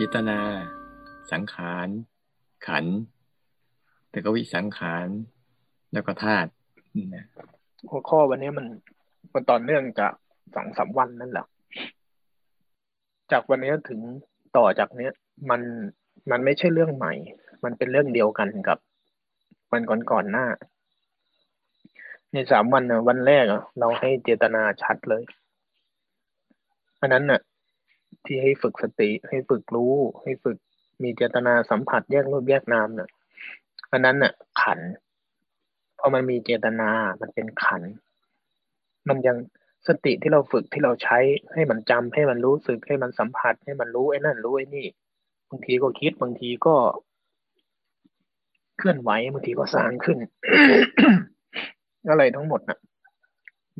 เจตนา สังขาร ขันแต่ก็วิสังขาร แล้วก็ธาตุหัวข้อวันนี้มันมันต่อเนื่องจากสองสามวันนั่นแหละ จากวันนี้ถึงต่อจากเนี้ย มันมันไม่ใช่เรื่องใหม่ มันเป็นเรื่องเดียวกันกับวันก่อนก่อนๆหน้า ในสามวันนะวันแรกอะเราให้เจตนาชัดเลยอันนั้นน่ะ ที่ให้ฝึกสติ ให้ฝึกรู้ ให้ฝึกมีเจตนาสัมผัสแยกรูปแยกนามเน่ะอันนั้นเน่ะ ขันธ์พอมันมีเจตนามันเป็นขัน มันยังสติที่เราฝึกที่เราใช้ให้มันจำให้มันรู้สึกให้มันสัมผัส ให้มันรู้ไอ้นั่นรู้ไอ้นี่บางทีก็คิดบางทีก็ เคลื่อนไหวบางทีก็สร้างขึ้นอะไรทั้งหมดน่ะ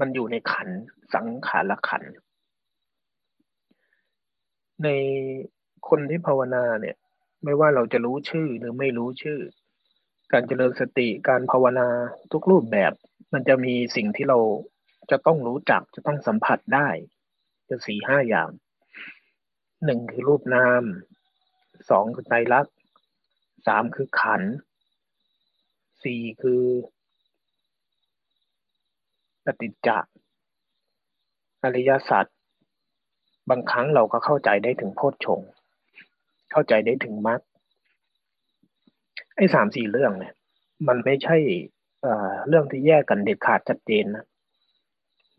มันอยู่ในขันสังขารละขัน ในคนที่ภาวนาเนี่ย ไม่ว่าเราจะรู้ชื่อหรือไม่รู้ชื่อ การเจริญสติการภาวนาทุกรูปแบบ มันจะมีสิ่งที่เราจะต้องรู้จักจะต้องสัมผัสได้จะสี่ห้าอย่างหนึ่งคือรูปนามสองคือไตรลักสามคือขันสี่คือปฏิจจ์อริยสัจ บางครั้งเราก็เข้าใจได้ถึงโพชฌงค์เข้าใจได้ถึงมรรคไอ้สามสี่เรื่องเนี่ย มันไม่ใช่เอเรื่องที่แยกกันเด็ดขาดชัดเจนนะ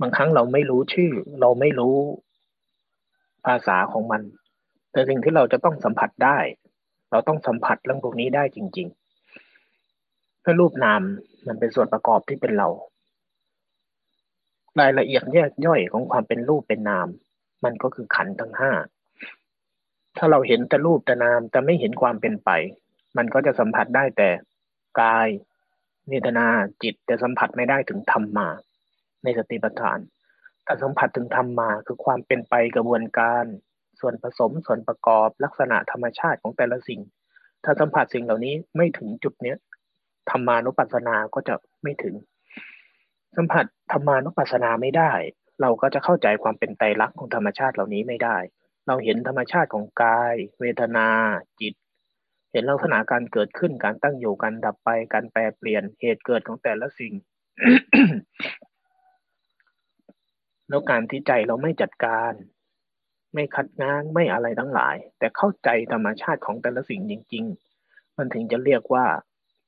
บางครั้งเราไม่รู้ชื่อ เราไม่รู้ภาษาของมัน แต่สิ่งที่เราจะต้องสัมผัสได้ เราต้องสัมผัสเรื่องพวกนี้ได้จริงๆเพราะรูปนามมันเป็นส่วนประกอบที่เป็นเรา รายละเอียดแยกย่อยของความเป็นรูปเป็นนาม มันก็คือขันทั้งห้าถ้าเราเห็นแต่รูปแต่นามแต่ไม่เห็นความเป็นไป มันก็จะสัมผัสได้แต่กายเวทนาจิตแต่สัมผัสไม่ได้ถึงธรรมมา ในสติปัฏฐานแต่สัมผัสถึงธรรมมาคือความเป็นไปกระบวนการ ส่วนผสมส่วนประกอบลักษณะธรรมชาติของแต่ละสิ่ง ถ้าสัมผัสสิ่งเหล่านี้ไม่ถึงจุดเนี้ยธรรมานุปัสสนาก็จะไม่ถึง สัมผัสธรรมานุปัสสนาไม่ได้ เราก็จะเข้าใจความเป็นไตรลักษณ์ของธรรมชาติเหล่านี้ไม่ได้ เราเห็นธรรมชาติของกาย เวทนา จิต เห็นลักษณะการเกิดขึ้น การตั้งอยู่ การดับไป การแปรเปลี่ยน เหตุเกิดของแต่ละสิ่ง แล้วการที่ใจเราไม่จัดการ ไม่คัดง้างไม่อะไรทั้งหลาย แต่เข้าใจธรรมชาติของแต่ละสิ่งจริง ๆ มันถึงจะเรียกว่า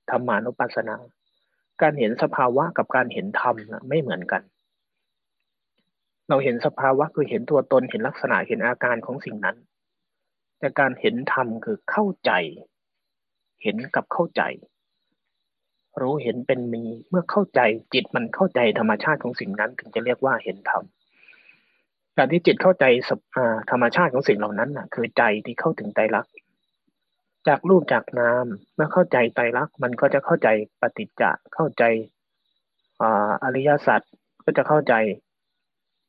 ธรรมานุปัสสนา การเห็นสภาวะกับการเห็นธรรมไม่เหมือนกัน เราเห็นสภาวะคือเห็นตัวตนเห็นลักษณะเห็นอาการของสิ่งนั้น แต่การเห็นธรรมคือเข้าใจ เห็นกับเข้าใจ รู้เห็นเป็นมีเมื่อเข้าใจจิตมันเข้าใจธรรมชาติของสิ่งนั้น ถึงจะเรียกว่าเห็นธรรมการที่จิตเข้าใจธรรมชาติของสิ่งเหล่านั้นน่ะคือใจที่เข้าถึงไตรลักษณ์จากรูปจากนามเมื่อเข้าใจไตรลักษณ์มันก็จะเข้าใจปฏิจจะเข้าใจอาอริยสัจก็จะเข้าใจ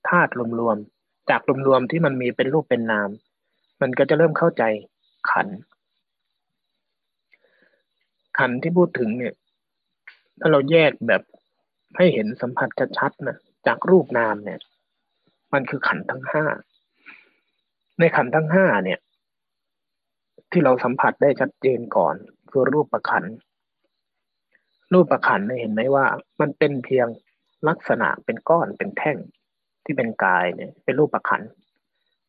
ธาตุรวมๆ จากรวมๆที่มันมีเป็นรูปเป็นนาม มันก็จะเริ่มเข้าใจขัน ขันที่พูดถึงเนี่ย ถ้าเราแยกแบบให้เห็นสัมผัสชัดๆนะจากรูปนามเนี่ย มันคือขันทั้งห้า ในขันทั้งห้าเนี่ย ที่เราสัมผัสได้ชัดเจนก่อน คือรูปประขัน รูปประขันธ์เนี่ยเห็นไหมว่า มันเป็นเพียงลักษณะเป็นก้อนเป็นแท่ง ที่เป็นกายเนี่ย เป็นรูปประขัน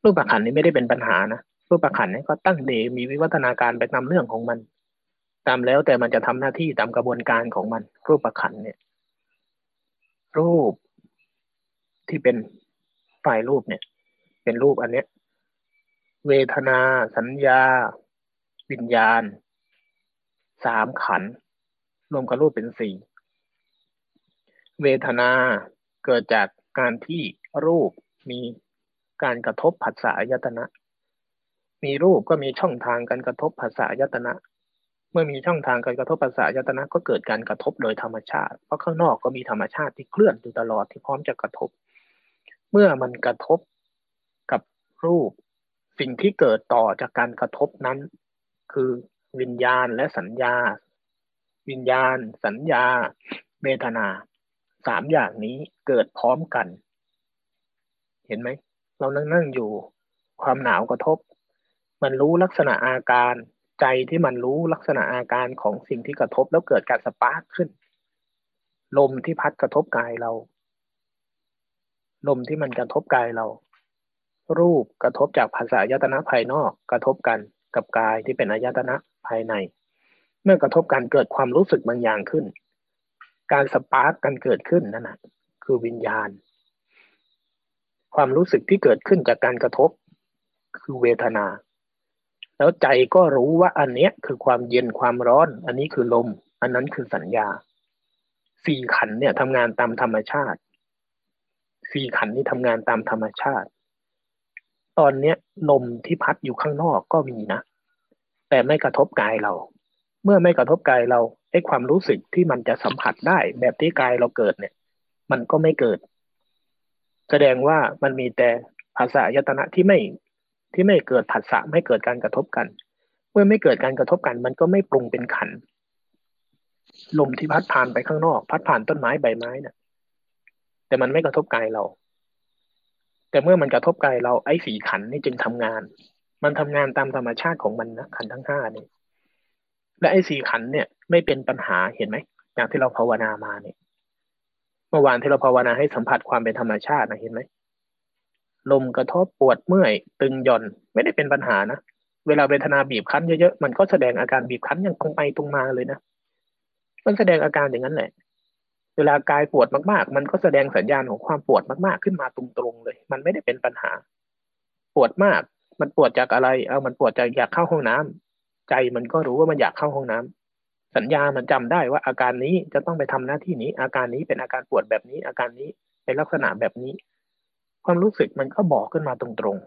รูปประขันนี้ไม่ได้เป็นปัญหานะรูปประขันนี่ก็ตั้งเดมีวิวัฒนาการไปตามเรื่องของมัน ตามแล้วแต่มันจะทำหน้าที่ตามกระบวนการของมัน รูปประขันเนี่ย รูปที่เป็นฝ่ายรูปเนี่ย เป็นรูปอันเนี้ย เวทนา สัญญา วิญญาณสามขันรวมกับรูปเป็นสี่เวทนาเกิดจากการที่ รูปมีการกระทบผัสสะอายตนะ มีรูปก็มีช่องทางการกระทบผัสสะอายตนะ เมื่อมีช่องทางการกระทบผัสสะอายตนะก็เกิดการกระทบโดยธรรมชาติ เพราะข้างนอกก็มีธรรมชาติที่เคลื่อนอยู่ตลอดที่พร้อมจะกระทบ เมื่อมันกระทบกับรูป สิ่งที่เกิดต่อจากการกระทบนั้น คือวิญญาณและสัญญา วิญญาณ สัญญาเวทนาสามอย่างนี้เกิดพร้อมกัน ห็นไหม เรานั่งนั่งอยู่ ความหนาวกระทบ มันรู้ลักษณะอาการ ใจที่มันรู้ลักษณะอาการของสิ่งที่กระทบแล้วเกิดการสปาร์คขึ้น ลมที่พัดกระทบกายเรา ลมที่มันกระทบกายเรา รูปกระทบจากภาษายตนะภายนอกกระทบกันกับกายที่เป็นอายตนะภายใน เมื่อกระทบกันเกิดความรู้สึกบางอย่างขึ้น การสปาร์กกันเกิดขึ้นนั่นแหะคือวิญญาณ ความรู้สึกที่เกิดขึ้นจากการกระทบ คือเวทนา แล้วใจก็รู้ว่าอันเนี้ยคือความเย็นความร้อน อันนี้คือลม อันนั้นคือสัญญาสี่ขันเนี่ยทำงานตามธรรมชาติสี่ขันนี้ทำงานตามธรรมชาติ ตอนเนี้ยลมที่พัดอยู่ข้างนอกก็มีนะ แต่ไม่กระทบกายเรา เมื่อไม่กระทบกายเราไอ้ความรู้สึกที่มันจะสัมผัสได้ แบบที่กายเราเกิดเนี่ย มันก็ไม่เกิด แสดงว่ามันมีแต่ภาษายตนะที่ไม่ที่ไม่เกิดผัสสะไม่เกิดการกระทบกัน เมื่อไม่เกิดการกระทบกัน มันก็ไม่ปรุงเป็นขันลมที่พัดผ่านไปข้างนอก พัดผ่านต้นไม้ใบไม้นะ่ะ แต่มันไม่กระทบกายเรา แต่เมื่อมันกระทบกายเราไอ้สีขันนี่จึงทำงาน มันทำงานตามธรรมชาติของมันนะขันทั้งห้านี่และไอ้สีขันเนี่ย ไม่เป็นปัญหาเห็นไหมอย่างที่เราภาวนามาเนี่ย มื่อวานที่เราภาวนาให้สัมผัสความเป็นธรรมชาตินะเห็นไหมลมกระทบปวดเมื่อย ตึงย่อนไม่ได้เป็นปัญหานะเวลาเวทนาบีบคั้นเยอะๆมันก็แสดงอาการบีบคั้นอย่างตรงไปตรงมาเลยนะมันแสดงอาการอย่างนั้นแหละ เวลากายปวดมากๆ มันก็แสดงสัญญาณของความปวดมากๆ ขึ้นมาตรงๆเลย มันไม่ได้เป็นปัญหา ปวดมาก มันปวดจากอะไร เอามันปวดจากอยากเข้าห้องน้ำใจมันก็รู้ว่ามันอยากเข้าห้องน้ำ สัญญามันจำได้ว่าอาการนี้จะต้องไปทำหน้าที่นี้ อาการนี้เป็นอาการปวดแบบนี้ อาการนี้เป็นลักษณะแบบนี้ ความรู้สึกมันก็บอกขึ้นมาตรง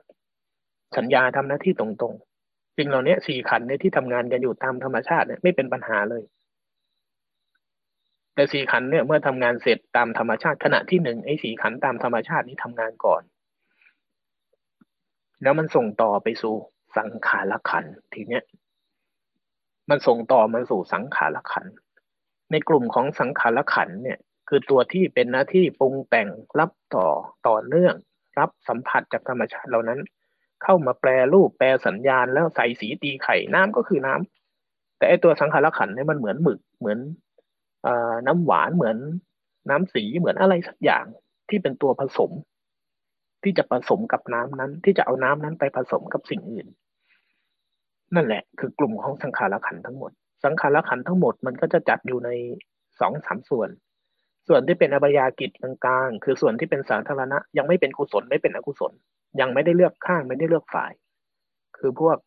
ๆ สัญญาทำหน้าที่ตรงๆสิ่งเหล่านี้สี่ขันในที่ทำงานกันอยู่ตามธรรมชาติเนี่ยไม่เป็นปัญหาเลย แต่สี่ขันเนี่ยเมื่อทำงานเสร็จตามธรรมชาติขณะที่หนึ่งไอ้สี่ขันตามธรรมชาตินี้ทำงานก่อน แล้วมันส่งต่อไปสู่สังขารขันทีเนี้ย มันส่งต่อมาสู่สังขารขัน ในกลุ่มของสังขารขันเนี่ยคือตัวที่เป็นหน้าที่ปรุงแต่งรับต่อต่อเนื่อง รับสัมผัสจากธรรมชาติเหล่านั้น เข้ามาแปลรูปแปลสัญญาณแล้วใส่สีตีไข่น้ำก็คือน้ำแต่ไอตัวสังขารขันเนี่ยมันเหมือนหมึกเหมือนน้ำหวานเหมือนน้ำสีเหมือนอะไรสักอย่างที่เป็นตัวผสม ที่จะผสมกับน้ำนั้น ที่จะเอาน้ำนั้นไปผสมกับสิ่งอื่น นั่นแหละ คือกลุ่มของสังขารขันทั้งหมด สังขารขันทั้งหมดมันก็จะจัดอยู่ในสองสามส่วน ส่วนที่เป็นอบายากิจกลางๆ คือส่วนที่เป็นสาธารณะ ยังไม่เป็นกุศลไม่เป็นอกุศล ยังไม่ได้เลือกข้างไม่ได้เลือกฝ่าย คือพวก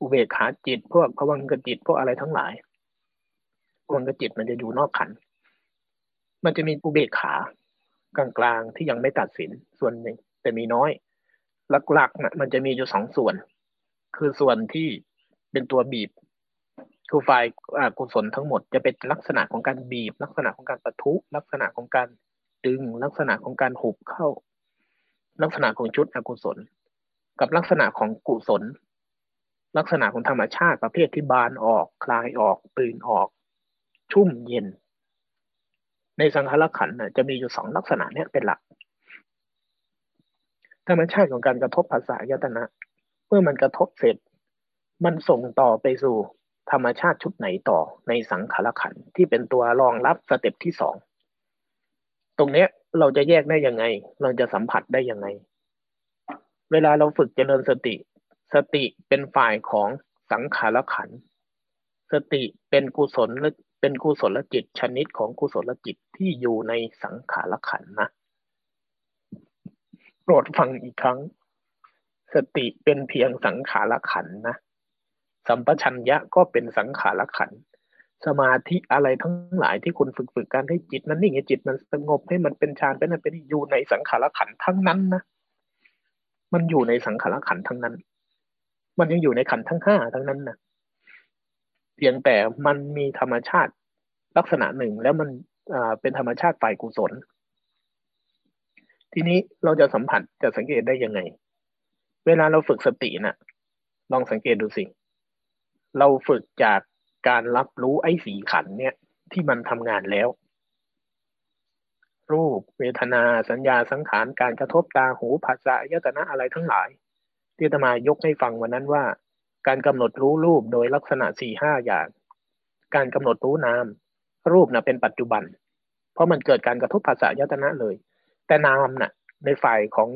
อุเบกขาจิต พวกพวังกจิตพวกอะไรทั้งหลายวงกจิตมันจะอยู่นอกขัน มันจะมีอุเบกขากลางๆที่ยังไม่ตัดสินส่วนหนึ่งแต่มีน้อย หลักๆนะมันจะมีอยู่สองส่วน คือส่วนที่เป็นตัวบีบ คือฝ่ายกุศลทั้งหมดจะเป็นลักษณะของการบีบ ลักษณะของการปะทุ ลักษณะของการดึง ลักษณะของการหุบเข้า ลักษณะของชุดอกุศล กับลักษณะของกุศล ลักษณะของธรรมชาติประเภทที่บานออก คลายออกตื่นออก ชุ่มเย็น ในสังขารขันธ์จะมีอยู่สองลักษณะนี้เป็นหลักธรรมชาติของการกระทบภาษายตนะ มื่อมันกระทบเสร็จ มันส่งต่อไปสู่ธรรมชาติชุดไหนต่อในสังขารขันที่เป็นตัวรองรับสเต็ปที่สองตรงนี้เราจะแยกได้ยังไง เราจะสัมผัสได้ยังไง เวลาเราฝึกเจริญสติ สติเป็นฝ่ายของสังขารขันสติเป็นกุศลเป็นกุศลจิตชนิดของกุศลจิตที่อยู่ในสังขารขันนะ โปรดฟังอีกครั้ง สติเป็นเพียงสังขารขันนะ สัมปชัญญะก็เป็นสังขารขัน สมาธิอะไรทั้งหลายที่คุณฝึกฝึกการให้จิตนั้นนิ่งให้จิตมันสงบให้มันเป็นฌานเป็นอะไรเป็นอยู่ในสังขารขันทั้งนั้นนะมันอยู่ในสังขารขันทั้งนั้น มันยังอยู่ในขันทั้งห้าทั้งนั้นนะเพียงแต่มันมีธรรมชาติลักษณะหนึ่งแล้วมันเป็นธรรมชาติฝ่ายกุศล ทีนี้เราจะสัมผัสจะสังเกตได้ยังไง เวลาเราฝึกสตินะ่ะ ลองสังเกตดูสิ เราฝึกจากการรับรู้ไอ้สีขันเนี่ย ที่มันทำงานแล้ว รูปเวทนาสัญญาสังขารการกระทบตาหูภาษายตนะอะไรทั้งหลาย ที่ตมายกให้ฟังวันนั้นว่า การกำหนดรู้รูปโดยลักษณะสี่ห้าอย่าง การกำหนดรู้นาม รูปนะเป็นปัจจุบัน เพราะมันเกิดการกระทบภาษายตนะเลย แต่นามนะ่ะ ในฝ่ายของ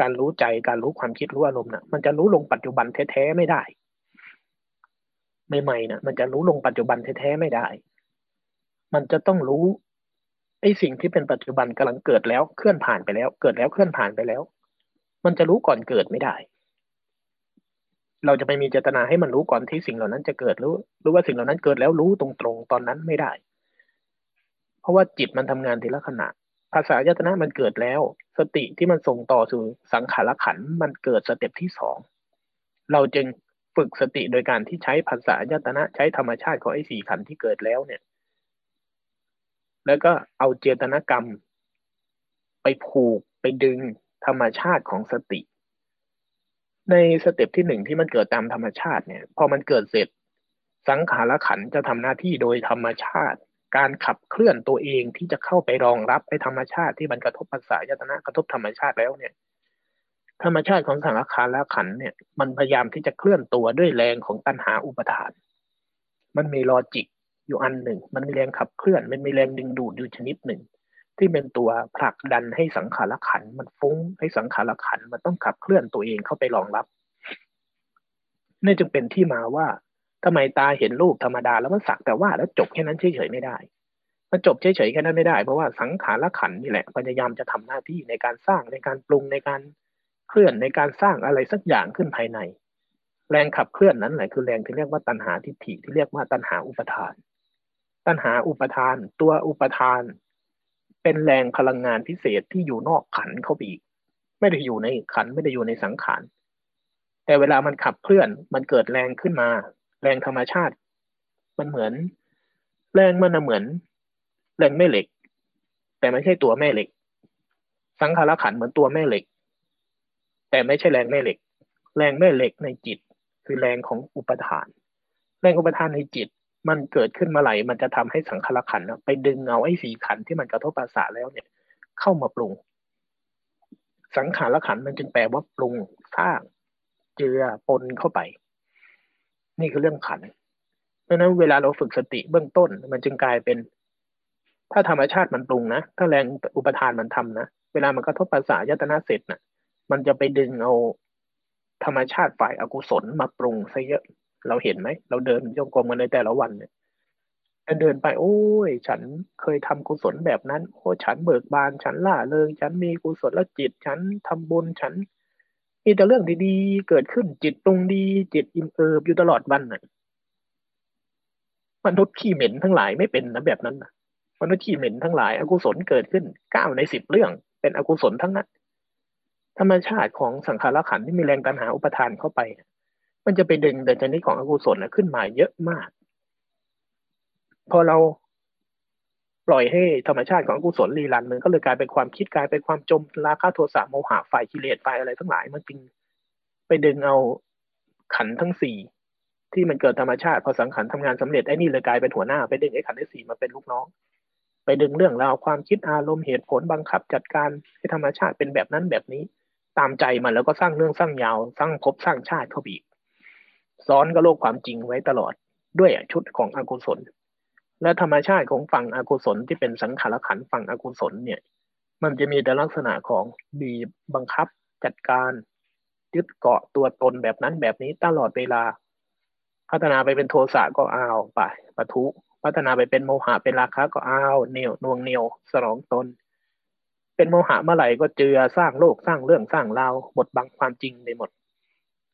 การรู้ใจการรู้ความคิดรู้อารมณ์นะ่ะ มันจะรู้ลงปัจจุบันแท้ๆไม่ได้ใหม่ๆนะมันจะรู้ลงปัจจุบันแท้ๆไม่ได้ มันจะต้องรู้ไอ้สิ่งที่เป็นปัจจุบันกำลังเกิดแล้วเคลื่อนผ่านไปแล้ว เกิดแล้วเคลื่อนผ่านไปแล้ว มันจะรู้ก่อนเกิดไม่ได้ เราจะไปมีเจตนาให้มันรู้ก่อนที่สิ่งเหล่านั้นจะเกิดรู้รู้ว่าสิ่งเหล่านั้นเกิดแล้วรู้ตรงๆตอนนั้นไม่ได้ เพราะว่าจิตมันทำงานทีละขณะ ผัสสายตนะมันเกิดแล้ว สติที่มันส่งต่อสู่สังขารขันธ์มันเกิด step ที่สองเราจึงฝึกสติโดยการที่ใช้ผัสสายตนะใช้ธรรมชาติของไอ้สี่ขันธ์ที่เกิดแล้วเนี่ย แล้วก็เอาเจตนากรรม ไปผูกไปดึงธรรมชาติของสติ ใน step ที่หนึ่งที่มันเกิดตามธรรมชาติเนี่ย พอมันเกิดเสร็จ สังขารขันธ์จะทำหน้าที่โดยธรรมชาติ การขับเคลื่อนตัวเองที่จะเข้าไปรองรับไอ้ธรรมชาติที่มันกระทบผัสสายตนะกระทบธรรมชาติแล้วเนี่ย ธรรมชาติของสังขารและขันธ์เนี่ย มันพยายามที่จะเคลื่อนตัวด้วยแรงของตัณหาอุปาทาน มันมีลอจิกอยู่อันหนึ่ง มันมีแรงขับเคลื่อน มันมีแรงดึงดูดอยู่ชนิดหนึ่ง ที่เป็นตัวผลักดันให้สังขารขัน มันฟุ้งให้สังขารขัน มันต้องขับเคลื่อนตัวเองเข้าไปรองรับนี่จึงเป็นที่มาว่า ทำไมตาเห็นรูปธรรมดาแล้วมันสักแต่ว่าแล้วจบแค่นั้นเฉยๆไม่ได้ มันจบเฉยๆแค่นั้นไม่ได้ เพราะว่าสังขารละขันนี่แหละพยายามจะทำหน้าที่ในการสร้างในการปรุงในการเคลื่อนในการสร้างอะไรสักอย่างขึ้นภายใน แรงขับเคลื่อนนั้นแหละคือแรงที่เรียกว่าตัณหาทิฏฐิที่เรียกว่าตัณหาอุปทาน ตัณหาอุปทาน ตัวอุปทาน เป็นแรงพลังงานพิเศษที่อยู่นอกขันเข้าไปอีกไม่ได้อยู่ในขันไม่ได้อยู่ในสังขารแต่เวลามันขับเคลื่อนมันเกิดแรงขึ้นมา แรงธรรมชาติ มันเหมือน แรงมันเหมือน แรงแม่เหล็ก แต่ไม่ใช่ตัวแม่เหล็ก สังขารขันเหมือนตัวแม่เหล็ก แต่ไม่ใช่แรงแม่เหล็ก แรงแม่เหล็กในจิต คือแรงของอุปทาน แรงอุปทานในจิต มันเกิดขึ้นมาไหลมันจะทำให้สังขารขันไปดึงเอาไอ้สีขันที่มันกระทบประสาแล้วเนี่ย เข้ามาปรุง สังขารขันมันจึงแปลว่าปรุงสร้าง เจือปนเข้าไป นี่คือเรื่องขัน เพราะนั้นเวลาเราฝึกสติเบื้องต้น มันจึงกลายเป็น ถ้าธรรมชาติมันปรุงนะถ้าแรงอุปทานมันทำนะเวลามันกระทบภาษายตนาเสร็จนะมันจะไปดึงเอาธรรมชาติฝ่ายอากุศลมาปรุงซะเยอะ เราเห็นไหม เราเดินโยกมกันในแต่ละวันเนี่ยเดินไป โอ้ย ฉันเคยทำกุศลแบบนั้น โอ้ฉันเบิกบาน ฉันล่าเริงฉันมีกุศลจิต ฉันทำบุญ ฉัน มีแต่เรื่องดีๆ เกิดขึ้นจิตตรงดี จิตอิ่มเอิบอยู่ตลอดวันน่ะมนุษย์ขี้เหม็นทั้งหลายไม่เป็นนะแบบนั้นนะมนุษย์ขี้เหม็นทั้งหลายอกุศลเกิดขึ้นเก้าในสิบเรื่อง เป็นอกุศลทั้งนั้น ธรรมชาติของสังขารขันที่มีแรงตัณหาอุปทานเข้าไป มันจะไปดึงเดินชนิดของอกุศลขึ้นมาเยอะมาก พอเรา ปล่อยให้ธรรมชาติของกุศลรีรันมันก็เลยกลายเป็นความคิดกลายเป็นความจมราคะโทสะโมหะฝ่ายกิเลสฝ่ายอะไรทั้งหลายมันจึงไปดึงเอาขันทั้งสี่ที่มันเกิดธรรมชาติพอสังขารทำงานสำเร็จไอ้นี่เลยกลายเป็นหัวหน้าไปดึงไอ้ขันทั้งสี่มาเป็นลูกน้อง ไปดึงเรื่องราวความคิดอารมณ์เหตุผลบังคับ จัดการให้ธรรมชาติเป็นแบบนั้นแบบนี้ ตามใจมันแล้วก็สร้างเรื่องสร้างยาว สร้างภพสร้างชาติเข้าไปอีกซ้อนกับโลกความจริงไว้ตลอดด้วยชุดของอกุศล และธรรมชาติของฝั่งอกุศลที่เป็นสังขารขันฝั่งอกุศลเนี่ย มันจะมีแต่ลักษณะของบีบบังคับจัดการยึดเกาะตัวตนแบบนั้นแบบนี้ตลอดเวลา พัฒนาไปเป็นโทสะก็เอาไปปะทุพัฒนาไปเป็นโมหะเป็นราคะก็เอาเนียวนวงเนียวสรองตน เป็นโมหะเมื่อไหร่ก็เจือสร้างโลกสร้างเรื่องสร้างราวบทบังความจริงในหมด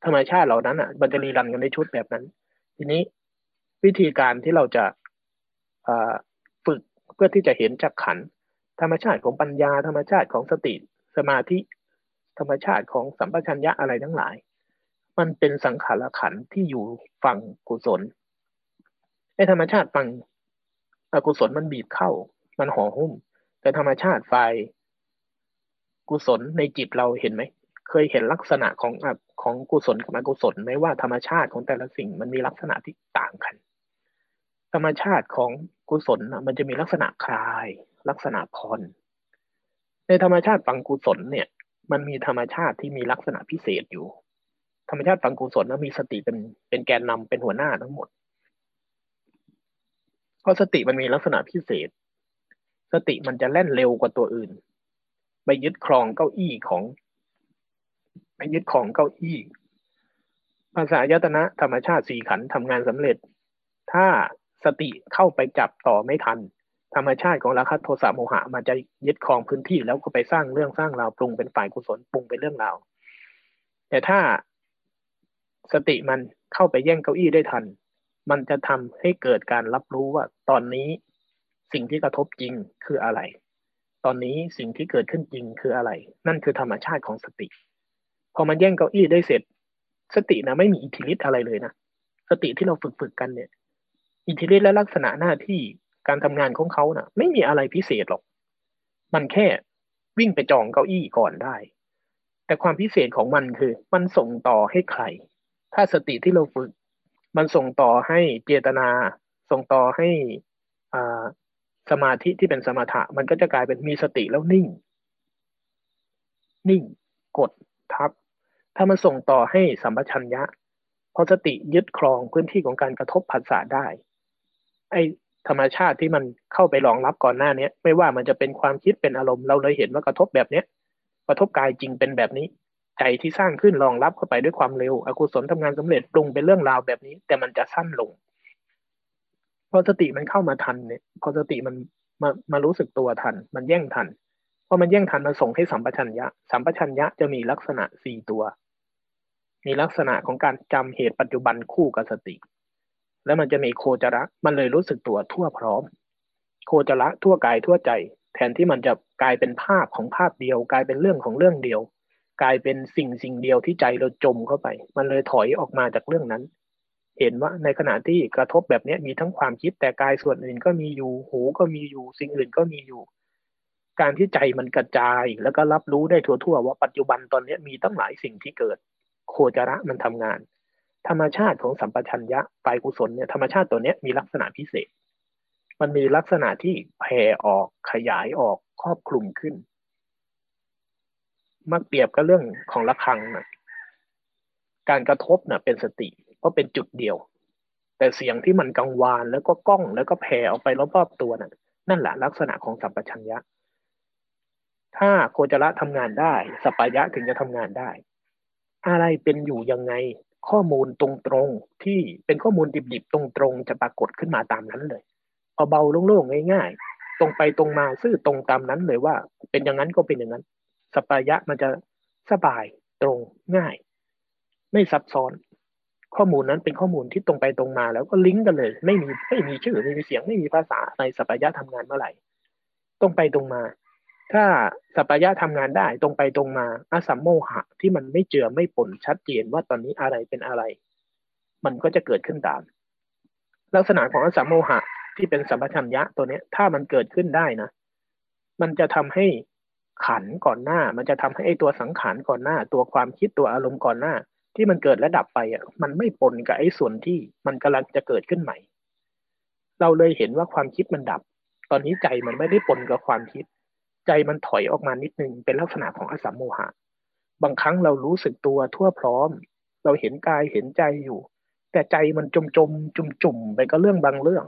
ธรรมชาติเหล่านั้นอะมันจะรีรันกันในชุดแบบนั้น ทีนี้วิธีการที่เราจะ ฝึกเพื่อที่จะเห็นจากขัน ธรรมชาติของปัญญา ธรรมชาติของสติสมาธิ ธรรมชาติของสัมปชัญญะอะไรทั้งหลาย มันเป็นสังขารขันที่อยู่ฝั่งกุศลไอ้ธรรมชาติฝั่งอกุศลมันบีบเข้า มันห่อหุ้ม แต่ธรรมชาติฝ่ายกุศลในจิตเราเห็นไหม เคยเห็นลักษณะของของกุศลกับอกุศลไหมว่าธรรมชาติของแต่ละสิ่งมันมีลักษณะที่ต่างกัน ธรรมชาติของ กุศลมันจะมีลักษณะคลาย ลักษณะพรในธรรมชาติฝั่งกุศลเนี่ย มันมีธรรมชาติที่มีลักษณะพิเศษอยู่ ธรรมชาติฝังกุศลแล้วมีสติเป็นเป็นแกนนำเป็นหัวหน้าทั้งหมดเพราะสติมันมีลักษณะพิเศษ สติมันจะแล่นเร็วกว่าตัวอื่น ไปยึดครองเก้าอี้ของไปยึดของเก้าอี้ภาษายตนะธรรมชาติสี่ขันทำงานสำเร็จ ถ้า สติเข้าไปจับต่อไม่ทัน ธรรมชาติของราคะโทสะโมหะมันจะยึดครองพื้นที่แล้วก็ไปสร้างเรื่องสร้างราวปรุงเป็นฝ่ายกุศลปรุงเป็นเรื่องราวแต่ถ้าสติมันเข้าไปแย่งเก้าอี้ได้ทัน มันจะทำให้เกิดการรับรู้ว่าตอนนี้สิ่งที่กระทบจริงคืออะไร ตอนนี้สิ่งที่เกิดขึ้นจริงคืออะไร นั่นคือธรรมชาติของสติ พอมันแย่งเก้าอี้ได้เสร็จ สตินะไม่มีอิทธิฤทธิ์อะไรเลยนะ สติที่เราฝึกฝึกกันเนี่ย อิทธิฤทธิ์และลักษณะหน้าที่การทำงานของเขานะ่ะ ไม่มีอะไรพิเศษหรอก มันแค่วิ่งไปจองเก้าอี้ก่อนได้ แต่ความพิเศษของมันคือ มันส่งต่อให้ใคร ถ้าสติที่เราฝึก มันส่งต่อให้เจตนา ส่งต่อให้อ่าสมาธิที่เป็นสมถะ มันก็จะกลายเป็นมีสติแล้วนิ่ง นิ่ง กดทับ ถ้ามันส่งต่อให้สัมปชัญญะพอสติยึดครองพื้นที่ของการกระทบผัสสะได้ ไอธรรมชาติที่มันเข้าไปรองรับก่อนหน้านี้ไม่ว่ามันจะเป็นความคิดเป็นอารมณ์เราเลยเห็นว่ากระทบแบบเนี้ย กระทบกายจริงเป็นแบบนี้ ใจที่สร้างขึ้นรองรับเข้าไปด้วยความเร็วอกุศลทำงานสำเร็จปรุงเป็นเรื่องราวแบบนี้ แต่มันจะสั้นลงพอสติมันเข้ามาทันเนี่ย พอสติมันมามารู้สึกตัวทัน มันแย่งทันพอมันแย่งทันมันส่งให้สัมปชัญญะ สัมปชัญญะจะมีลักษณะสี่ตัว มีลักษณะของการจำเหตุปัจจุบันคู่กับสติ แล้วมันจะมีโคจระมันเลยรู้สึกตัวทั่วพร้อม โคจระทั่วกายทั่วใจ แทนที่มันจะกลายเป็นภาพของภาพเดียว กลายเป็นเรื่องของเรื่องเดียว กลายเป็นสิ่งสิ่งเดียวที่ใจเราจมเข้าไป มันเลยถอยออกมาจากเรื่องนั้น เห็นว่าในขณะที่กระทบแบบนี้มีทั้งความคิดแต่กายส่วนอื่นก็มีอยู่หูก็มีอยู่ สิ่งอื่นก็มีอยู่ การที่ใจมันกระจายแล้วก็รับรู้ได้ทั่วๆว่าปัจจุบันตอนนี้มีตั้งหลายสิ่งที่เกิด โคจระมันทำงาน ธรรมชาติของสัมปชัญญะฝ่ายกุศลเนี่ยธรรมชาติตัวนี้มีลักษณะพิเศษ มันมีลักษณะที่แผ่ออกขยายออกครอบคลุมขึ้นมักเปรียบกับเรื่องของระฆังนะการกระทบนะ่ะเป็นสติเพราะเป็นจุดเดียว แต่เสียงที่มันกังวานแล้วก็ก้องแล้วก็แผ่ออกไปรอบๆตัวนะ่ะนั่นแหละลักษณะของสัมปชัญญะ ถ้าโคจระทำงานได้ สัปยะถึงจะทำงานได้ อะไรเป็นอยู่ยังไง ข้อมูลตรงๆที่เป็นข้อมูลดิบๆ ตรงๆ จะปรากฏขึ้นมาตามนั้นเลยเอาเบาโล่งๆง่าย ๆ ตรงไปตรงมาซื่อตรงตามนั้นเลยว่า เป็นอย่างนั้นก็เป็นอย่างนั้นสปายะมันจะสบายตรงง่าย ไม่ซับซ้อน ข้อมูลนั้นเป็นข้อมูลที่ตรงไปตรงมา แล้วก็ลิงก์กันเลย ไม่มีไม่มีชื่อไม่มีเสียงไม่มีภาษาในสปายะทำงานเมื่อไหร่ตรงไปตรงมา ถ้าสปายะทำงานได้ตรงไปตรงมาอาสัมโมหะที่มันไม่เจือไม่ปนชัดเจนว่าตอนนี้อะไรเป็นอะไร มันก็จะเกิดขึ้นตาม ลักษณะของอสัมโมหะที่เป็นสัมปชัญญะตัวนี้ถ้ามันเกิดขึ้นได้นะมันจะทำให้ขันก่อนหน้า มันจะทำให้ไอตัวสังขารก่อนหน้า ตัวความคิดตัวอารมณ์ก่อนหน้า ที่มันเกิดและดับไปอะ มันไม่ปนกับไอ้ส่วนที่มันกำลังจะเกิดขึ้นใหม่ เราเลยเห็นว่าความคิดมันดับ ตอนนี้ใจมันไม่ได้ปนกับความคิด ใจมันถอยออกมานิดนึงเป็นลักษณะของอสัมโมหะ บางครั้งเรารู้สึกตัวทั่วพร้อม เราเห็นกายเห็นใจอยู่ แต่ใจมันจมจมจุ่มจุ่มไปกับเรื่องบางเรื่อง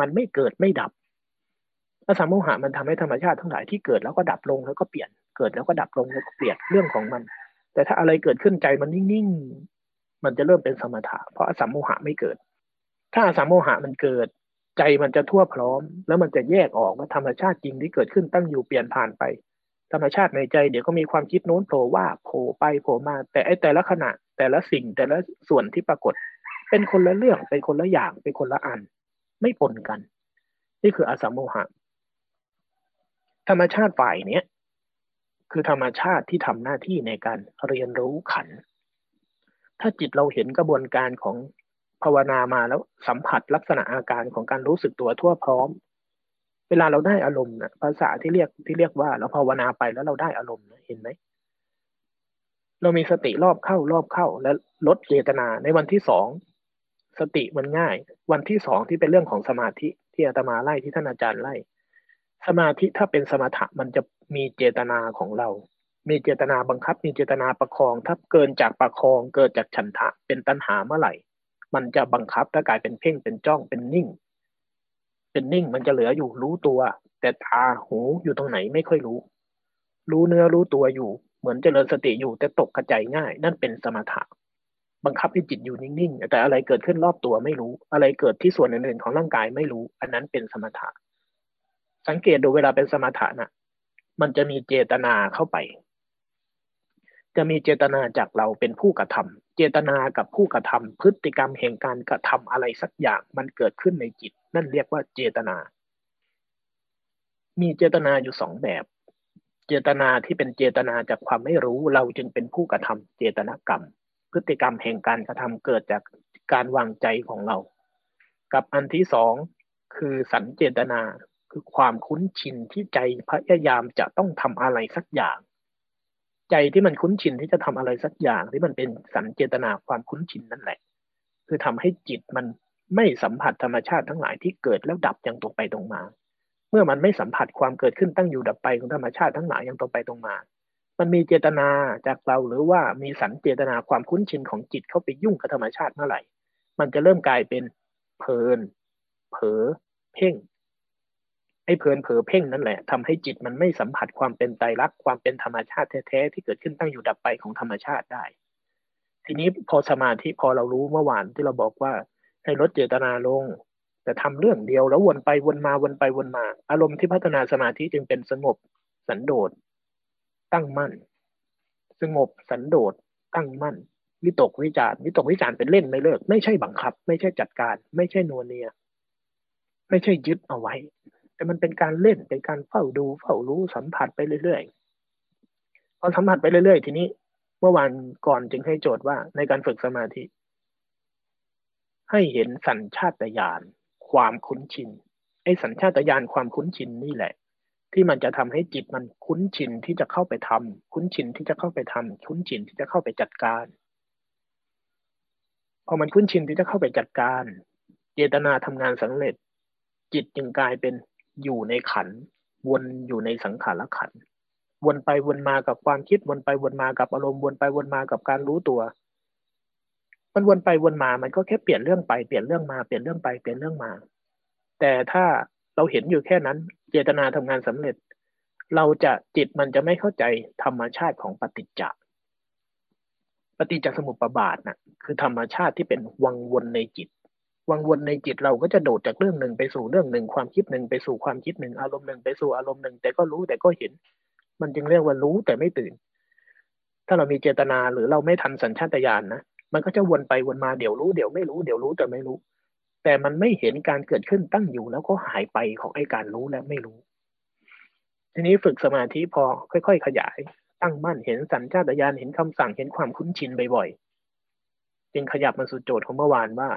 มันไม่เกิดไม่ดับพระสัมโมหะมันทำให้ธรรมชาติทั้งหลายที่เกิดแล้วก็ดับลงแล้วก็เปลี่ยนเกิดแล้วก็ดับลงแล้วก็เปลี่ยนเรื่องของมัน แต่ถ้าอะไรเกิดขึ้นใจมันนิ่งๆมันจะเริ่มเป็นสมถะเพราะอสัมโมหะไม่เกิด ถ้าอสัมโมหะมันเกิด ใจมันจะทั่วพร้อม แล้วมันจะแยกออกว่าธรรมชาติจริงที่เกิดขึ้นตั้งอยู่เปลี่ยนผ่านไป ธรรมชาติในใจเดี๋ยวก็มีความคิดโน้นโผล่ว่าโผล่ไปโผล่มา แต่ไอแต่ละขณะ แต่ละสิ่งแต่ละส่วนที่ปรากฏ เป็นคนละเรื่องเป็นคนละอย่างเป็นคนละอัน ไม่ปนกัน นี่คืออสัมโมหะ ธรรมชาติฝ่ายเนี้ยคือธรรมชาติที่ทำหน้าที่ในการเรียนรู้ขัน ถ้าจิตเราเห็นกระบวนการของ ภาวนามาแล้วสัมผัสลักษณะอาการของการรู้สึกตัวทั่วพร้อม เวลาเราได้อารมณ์นะภาษาที่เรียกที่เรียกว่าเราภาวนาไปแล้วเราได้อารมณ์นะเห็นไหมเรามีสติรอบเข้ารอบเข้าและลดเจตนาในวันที่สองสติมันง่าย วันที่สองที่เป็นเรื่องของสมาธิที่อาตมาไล่ที่ท่านอาจารย์ไล่ สมาธิถ้าเป็นสมถะมันจะมีเจตนาของเรา มีเจตนาบังคับ มีเจตนาประคอง ถ้าเกินจากประคองเกิดจากฉันทะเป็นตัณหาเมื่อไหร่ มันจะบังคับถ้ากลายเป็นเพ่งเป็นจ้องเป็นนิ่ง เป็นนิ่งมันจะเหลืออยู่รู้ตัว แต่ตาหูอยู่ตรงไหนไม่ค่อยรู้ รู้เนื้อรู้ตัวอยู่ เหมือนเจริญสติอยู่แต่ตกกระจายง่าย นั่นเป็นสมถะบังคับให้จิตอยู่นิ่งๆ แต่อะไรเกิดขึ้นรอบตัวไม่รู้ อะไรเกิดที่ส่วนอื่นๆของร่างกายไม่รู้ อันนั้นเป็นสมถะ สังเกตดูเวลาเป็นสมถะนะ่ะ มันจะมีเจตนาเข้าไป จะมีเจตนาจากเราเป็นผู้กระทำ เจตนากับผู้กระทำพฤติกรรมแห่งการกระทำอะไรสักอย่างมันเกิดขึ้นในจิต นั่นเรียกว่าเจตนา มีเจตนาอยู่สองแบบ เจตนาที่เป็นเจตนาจากความไม่รู้เราจึงเป็นผู้กระทำเจตนากรรม พฤติกรรมแห่งการกระทำเกิดจากการวางใจของเรา กับอันที่สองคือสัญเจตนาคือความคุ้นชินที่ใจพยายามจะต้องทำอะไรสักอย่าง ใจที่มันคุ้นชินที่จะทำอะไรสักอย่างที่มันเป็นสัญเจตนาความคุ้นชินนั่นแหละ คือทำให้จิตมันไม่สัมผัสธรรมชาติทั้งหลายที่เกิดแล้วดับอย่างตรงไปตรงมา เมื่อมันไม่สัมผัสความเกิดขึ้นตั้งอยู่ดับไปของธรรมชาติทั้งหลายอย่างตรงไปตรงมา มันมีเจตนาจากเราหรือว่ามีสัญเจตนาความคุ้นชินของจิตเข้าไปยุ่งกับธรรมชาติเมื่อไหร่ มันจะเริ่มกลายเป็นเพลิน เผลอเพ่ง ไอ้เพลินเผลอเพ่งนั่นแหละทำให้จิตมันไม่สัมผัสความเป็นไตรลักษณ์ความเป็นธรรมชาติแท้ๆที่เกิดขึ้นตั้งอยู่ดับไปของธรรมชาติได้ ทีนี้พอสมาธิพอเรารู้เมื่อวานที่เราบอกว่า ให้ลดเจตนาลง แต่ทำเรื่องเดียวแล้ววนไปวนมาวนไปวนมา อารมณ์ที่พัฒนาสมาธิจึงเป็นสงบสันโดษตั้งมั่น สงบสันโดษตั้งมั่นวิตกวิจารวิตกวิจารเป็นเล่นไม่เลิก ไม่ใช่บังคับ ไม่ใช่จัดการ ไม่ใช่นัวเนีย ไม่ใช่ยึดเอาไว้ แต่มันเป็นการเล่นเป็นการเฝ้าดูเฝ้ารู้สัมผัสไปเรื่อยๆพอสัมผัสไปเรื่อยๆ ทีนี้เมื่อวานก่อนจึงให้โจทย์ว่าในการฝึกสมาธิ ให้เห็นสัญชาตญาณความคุ้นชินไอ้สัญชาตญาณความคุ้นชินนี่แหละ ที่มันจะทำให้จิตมันคุ้นชินที่จะเข้าไปทำคุ้นชินที่จะเข้าไปทำคุ้นชินที่จะเข้าไปจัดการพอมันคุ้นชินที่จะเข้าไปจัดการ เจตนาทำงานสำเร็จ จิตจึงกลายเป็น อยู่ในขัน วนอยู่ในสังขารขัน วนไปวนมากับความคิด วนไปวนมากับอารมณ์ วนไปวนมากับการรู้ตัว มันวนไปวนมา มันก็แค่เปลี่ยนเรื่องไป เปลี่ยนเรื่องมา เปลี่ยนเรื่องไป เปลี่ยนเรื่องมา แต่ถ้าเราเห็นอยู่แค่นั้น เจตนาทำงานสำเร็จ เราจะจิตมันจะไม่เข้าใจธรรมชาติของปฏิจจปฏิจจสมุปบาทนะ่ะคือธรรมชาติที่เป็นวังวนในจิต วังวนในจิตเราก็จะโดดจากเรื่องหนึ่งไปสู่เรื่องหนึ่ง ความคิดหนึ่งไปสู่ความคิดหนึ่งอารมณ์หนึ่งไปสู่อารมณ์หนึ่ง แต่ก็รู้แต่ก็เห็น มันจึงเรียกว่ารู้แต่ไม่ตื่น ถ้าเรามีเจตนาหรือเราไม่ทันสัญชาตญาณนนะมันก็จะวนไปวนมาเดี๋ยวรู้เดี๋ยวไม่รู้เดี๋ยวรู้แต่ไม่รู้ แต่มันไม่เห็นการเกิดขึ้นตั้งอยู่แล้วก็หายไปของไอ้การรู้และไม่รู้ ทีนี้ฝึกสมาธิพอค่อย ๆ ขยาย ตั้งมั่นเห็นสัญชาตญาณเห็นคำสั่งเห็นความคุ้นชินบ่อยๆจึงขยับมาสู่โจทย์ของเมื่อวานว่า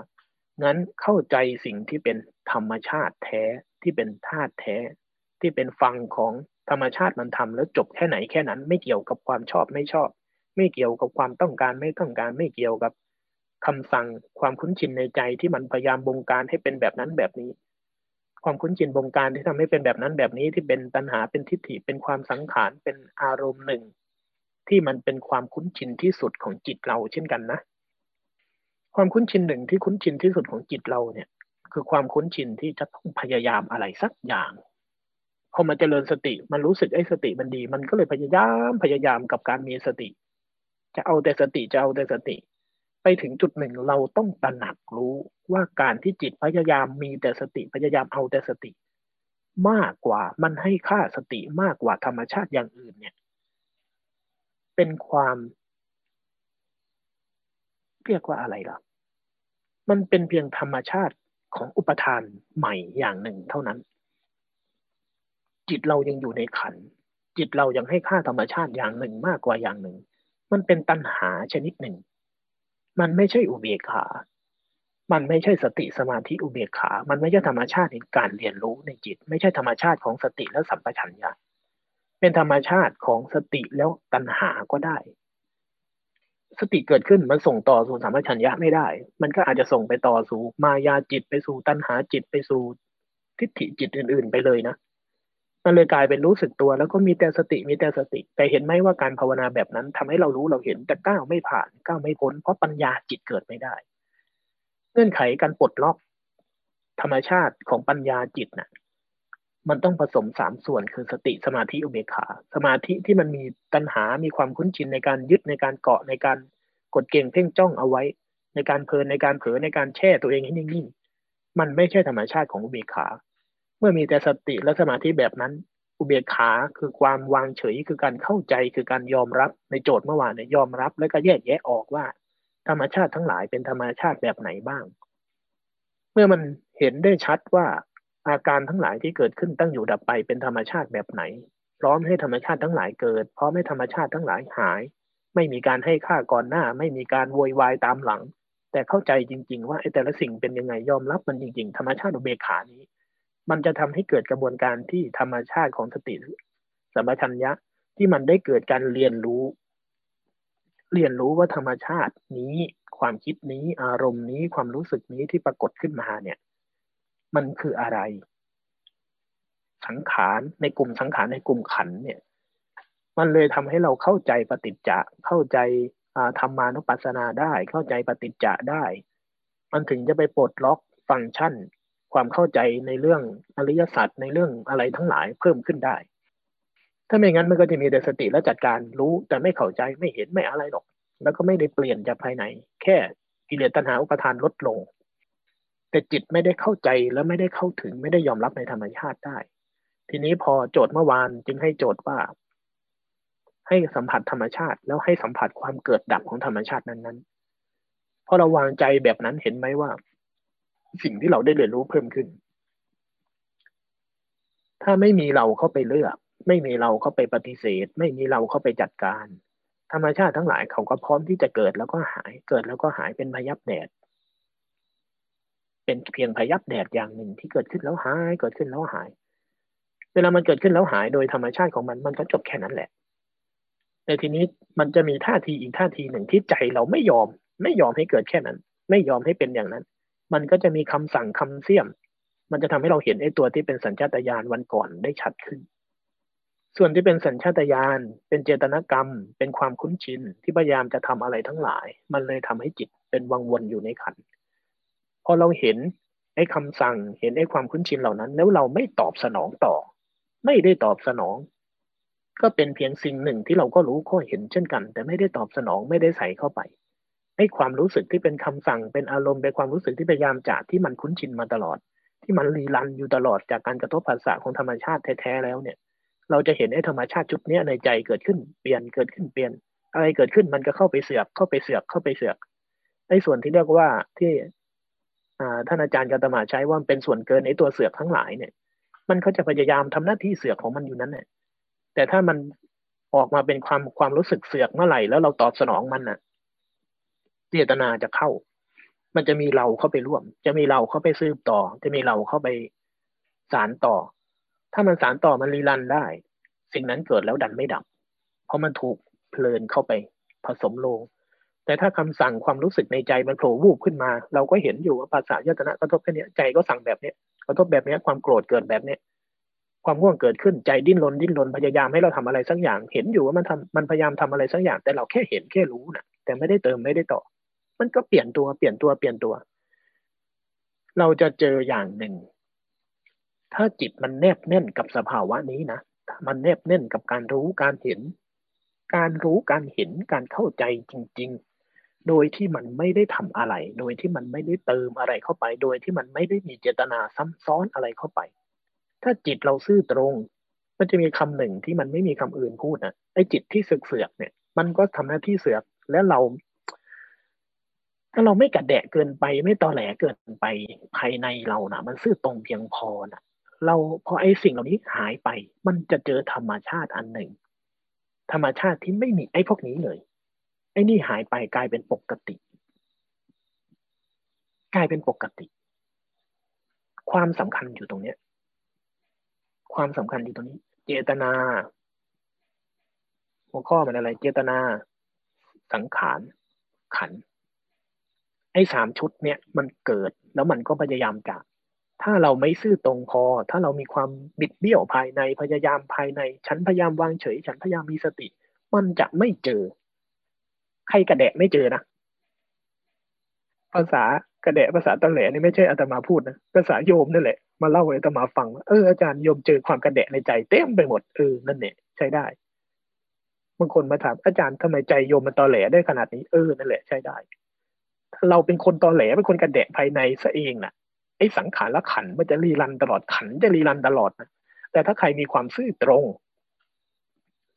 งั้นเข้าใจสิ่งที่เป็นธรรมชาติแท้ที่เป็นธาตุแท้ ที่เป็นฟังของธรรมชาติมันทำแล้วจบแค่ไหนแค่นั้น ไม่เกี่ยวกับความชอบไม่ชอบ ไม่เกี่ยวกับความต้องการไม่ต้องการไม่เกี่ยวกับคำสั่งความคุ้นชินในใจที่มันพยายามบงการให้เป็นแบบนั้นแบบนี้ ความคุ้นชินบงการที่ทำให้เป็นแบบนั้นแบบนี้ที่เป็นตัณหาเป็นทิฏฐิเป็นความสังขารเป็นอารมณ์หนึ่ง ที่มันเป็นความคุ้นชินที่สุดของจิตเราเช่นกันนะ ความคุ้นชินหนึ่งที่คุ้นชินที่สุดของจิตเราเนี่ย คือความคุ้นชินที่จะต้องพยายามอะไรสักอย่างพอมาเจริญสติมันรู้สึกไอ้สติมันดี มันก็เลยพยายามพยายามกับการมีสติ จะเอาแต่สติจะเอาแต่สติ ไปถึงจุดหนึ่งเราต้องตระหนักรู้ว่าการที่จิตพยายามมีแต่สติพยายามเอาแต่สติ มากกว่ามันให้ค่าสติมากกว่าธรรมชาติอย่างอื่นเนี่ย เป็นความ เรียกว่าอะไรล่ะ มันเป็นเพียงธรรมชาติของอุปทานใหม่อย่างหนึ่งเท่านั้น จิตเรายังอยู่ในขัน จิตเรายังให้ค่าธรรมชาติอย่างหนึ่งมากกว่าอย่างหนึ่ง มันเป็นตัณหาชนิดหนึ่ง มันไม่ใช่อุเบกขา มันไม่ใช่สติสมาธิอุเบกขา มันไม่ใช่ธรรมชาติในการเรียนรู้ในจิต ไม่ใช่ธรรมชาติของสติและสัมปชัญญะเป็นธรรมชาติของสติแล้วตัณหาก็ได้ สติเกิดขึ้นมันส่งต่อสู่สัมปชัญญะไม่ได้ มันก็อาจจะส่งไปต่อสู่มายาจิตไปสู่ตัณหาจิตไปสู่ทิฏฐิจิตอื่น ๆ ไปเลยนะมันเลยกลายเป็นรู้สึกตัว แล้วก็มีแต่สติมีแต่สติ แต่เห็นไหมว่าการภาวนาแบบนั้นทำให้เรารู้เราเห็นแต่ก้าวไม่ผ่านก้าวไม่พ้น เพราะปัญญาจิตเกิดไม่ได้ เงื่อนไขการปลดล็อกธรรมชาติของปัญญาจิตนะ่ะ มันต้องผสมสามส่วนคือสติสมาธิอุเบกขา สมาธิที่มันมีตัณหา มีความคุ้นชินในการยึดในการเกาะในการกดเก่งเพ่งจ้องเอาไว้ ในการเพลินในการเผลอในการแช่ตัวเองให้นิ่งๆ มันไม่ใช่ธรรมชาติของอุเบกขา เมื่อมีแต่สติและสมาธิแบบนั้น อุเบกขาคือความวางเฉยคือการเข้าใจคือการยอมรับในโจทย์เมื่อวานเนี่ยยอมรับแล้วก็แยกแยะออกว่า ธรรมชาติทั้งหลายเป็นธรรมชาติแบบไหนบ้าง เมื่อมันเห็นได้ชัดว่า อาการทั้งหลายที่เกิดขึ้นตั้งอยู่ดับไปเป็นธรรมชาติแบบไหน พร้อมให้ธรรมชาติทั้งหลายเกิด พร้อมให้ธรรมชาติทั้งหลายหาย ไม่มีการให้ค่าก่อนหน้า ไม่มีการโวยวายตามหลัง แต่เข้าใจจริง ๆ ว่าไอ้แต่ละสิ่งเป็นยังไงยอมรับมันจริง ๆ ธรรมชาติอุเบกขานี้ มันจะทำให้เกิดกระบวนการที่ธรรมชาติของสติสัมปชัญญะที่มันได้เกิดการเรียนรู้ เรียนรู้ว่าธรรมชาตินี้ ความคิดนี้อารมณ์นี้ความรู้สึกนี้ที่ปรากฏขึ้นมาเนี่ย มันคืออะไร สังขารในกลุ่มสังขารในกลุ่มขันเนี่ย มันเลยทำให้เราเข้าใจปฏิจจะเข้าใจธรรมานุปัสสนาได้ เข้าใจปฏิจจะได้ มันถึงจะไปปลดล็อกฟังก์ชัน ความเข้าใจในเรื่องอริยสัจในเรื่องอะไรทั้งหลายเพิ่มขึ้นได้ ถ้าไม่งั้นมันก็จะมีแต่สติและจัดการรู้แต่ไม่เข้าใจไม่เห็นไม่อะไรหรอก แล้วก็ไม่ได้เปลี่ยนจากภายใน แค่กิเลสตัณหาอุปทานลดลง แต่จิตไม่ได้เข้าใจแล้วไม่ได้เข้าถึงไม่ได้ยอมรับในธรรมชาติได้ ทีนี้พอโจทย์เมื่อวานจึงให้โจทย์ว่า ให้สัมผัสธรรมชาติ แล้วให้สัมผัสความเกิดดับของธรรมชาตินั้นๆพอเราวางใจแบบนั้นเห็นไหมว่า สิ่งที่เราได้เรียนรู้เพิ่มขึ้น ถ้าไม่มีเราเข้าไปเลือก ไม่มีเราเข้าไปปฏิเสธ ไม่มีเราเข้าไปจัดการ ธรรมชาติทั้งหลายเขาก็พร้อมที่จะเกิดแล้วก็หายเกิดแล้วก็หายเป็นพยับแดด เป็นเพียงพยับแดดอย่างหนึ่งที่เกิดขึ้นแล้วหาย เกิดขึ้นแล้วหาย เวลามันเกิดขึ้นแล้วหายโดยธรรมชาติของมันมันก็จบแค่นั้นแหละ แต่ทีนี้มันจะมีท่าทีอีกท่าทีหนึ่งที่ใจเราไม่ยอม ไม่ยอมให้เกิดแค่นั้น ไม่ยอมให้เป็นอย่างนั้น มันก็จะมีคำสั่งคำเสี่ยม มันจะทำให้เราเห็นไอ้ตัวที่เป็นสัญชาตญาณวันก่อนได้ชัดขึ้นส่วนที่เป็นสัญชาตญาณ เป็นเจตนากรรม เป็นความคุ้นชินที่พยายามจะทำอะไรทั้งหลาย มันเลยทำให้จิตเป็นวังวนอยู่ในขัน อเราเห็นไอ้คำสั่งเห็นไอ้ความคุ้นชินเหล่านั้น แล้วเราไม่ตอบสนองต่อ ไม่ได้ตอบสนอง ก็เป็นเพียงสิ่งหนึ่งที่เราก็รู้ก็เห็นเช่นกัน แต่ไม่ได้ตอบสนองไม่ได้ใส่เข้าไปให้ความรู้สึกที่เป็นคำสั่งเป็นอารมณ์เป็นความรู้สึกที่พยายามจะที่มันคุ้นชินมาตลอด ที่มันรีรันอยู่ตลอดจากการกระทบภาษาของธรรมชาติแท้ๆแล้วเนี่ย เราจะเห็นไอ้ธรรมชาติชุดนี้ในใจเกิดขึ้นเปลี่ยนเกิดขึ้นเปลี่ยน อะไรเกิดขึ้นมันก็เข้าไปเสือกเข้าไปเสือกเข้าไปเสือกไอ้ส่วนที่เรียกว่าที่ ท่านอาจารย์กาตมาใช้ว่าเป็นส่วนเกินไอ้ตัวเสือกทั้งหลายเนี่ย มันก็จะพยายามทำหน้าที่เสือกของมันอยู่นั้นแหละแต่ถ้ามันออกมาเป็นความความรู้สึกเสือกเมื่อไหร่แล้วเราตอบสนองมันน่ะ เจตนาจะเข้า มันจะมีเราเข้าไปร่วม จะมีเราเข้าไปซืบต่อ จะมีเราเข้าไปสารต่อ ถ้ามันสารต่อมันรีรันได้ สิ่งนั้นเกิดแล้วดันไม่ดับ เพราะมันถูกเพลินเข้าไปผสมลง แต่ถ้าคำสั่งความรู้สึกในใจมันโผล่วูบขึ้นมา เราก็เห็นอยู่ว่าภาษายตนะกระทบแค่นี้ใจก็สั่งแบบเนี้ยกระทบแบบเนี้ยความโกรธเกิดแบบเนี้ยความง่วงเกิดขึ้นใจดิ้นรนดิ้นรนพยายามให้เราทำอะไรสักอย่าง เห็นอยู่ว่ามันทำมันพยายามทำอะไรสักอย่าง แต่เราแค่เห็นแค่รู้นะแต่ไม่ได้เติมไม่ได้ต่อ มันก็เปลี่ยนตัวเปลี่ยนตัวเปลี่ยนตัว เราจะเจออย่างหนึ่ง ถ้าจิตมันแนบแน่นกับสภาวะนี้นะมันแนบแน่นกับการรู้การเห็น การรู้การเห็นการเข้าใจจริง ๆ โดยที่มันไม่ได้ทำอะไร โดยที่มันไม่ได้เติมอะไรเข้าไป โดยที่มันไม่ได้มีเจตนาซ้ำซ้อนอะไรเข้าไป ถ้าจิตเราซื่อตรง มันจะมีคำหนึ่งที่มันไม่มีคำอื่นพูดนะไอ้จิตที่เสือกเสือกเนี่ย มันก็ทำหน้าที่เสือกและเรา ถ้าเราไม่กระแดะเกินไป ไม่ตอแหลเกินไปภายในเรานะ่ะมันซื่อตรงเพียงพอนะ่ะเราพอไอ้สิ่งเหล่านี้หายไป มันจะเจอธรรมชาติอันหนึ่ง ธรรมชาติที่ไม่มีไอ้พวกนี้เลย ไอ้นี่หายไปกลายเป็นปกติ กลายเป็นปกติ ความสำคัญอยู่ตรงเนี้ย ความสำคัญอยู่ตรงนี้ เจตนา หัวข้อมันอะไร เจตนา สังขาร ขัน ไอ้สามชุดเนี้ยมันเกิดแล้วมันก็พยายามจะถ้าเราไม่ซื่อตรงพอ ถ้าเรามีความบิดเบี้ยวภายใน พยายามภายใน ฉันพยายามวางเฉย ฉันพยายามมีสติ มันจะไม่เจอ ใครกระแดะไม่เจอนะภาษากระแดะภาษาตะแหลนี่ไม่ใช่อาตมาพูดนะภาษาโยมนั่นแหละมาเล่าให้อาตมาฟังเอออาจารย์โยมเจอความกระแดะในใจเต็มไปหมดเออนั่นเนี่ยใช้ได้บางคนมาถามอาจารย์ทำไมใจโยมมันตอแหลได้ขนาดนี้เออนั่นแหละใช้ได้เราเป็นคนตอแหลเป็นคนกระแดะภายในซะเองนะ่ะไอ้สังขารละขันมันจะรีรันตลอดขันจะรีรันตลอดนะแต่ถ้าใครมีความซื่อตรง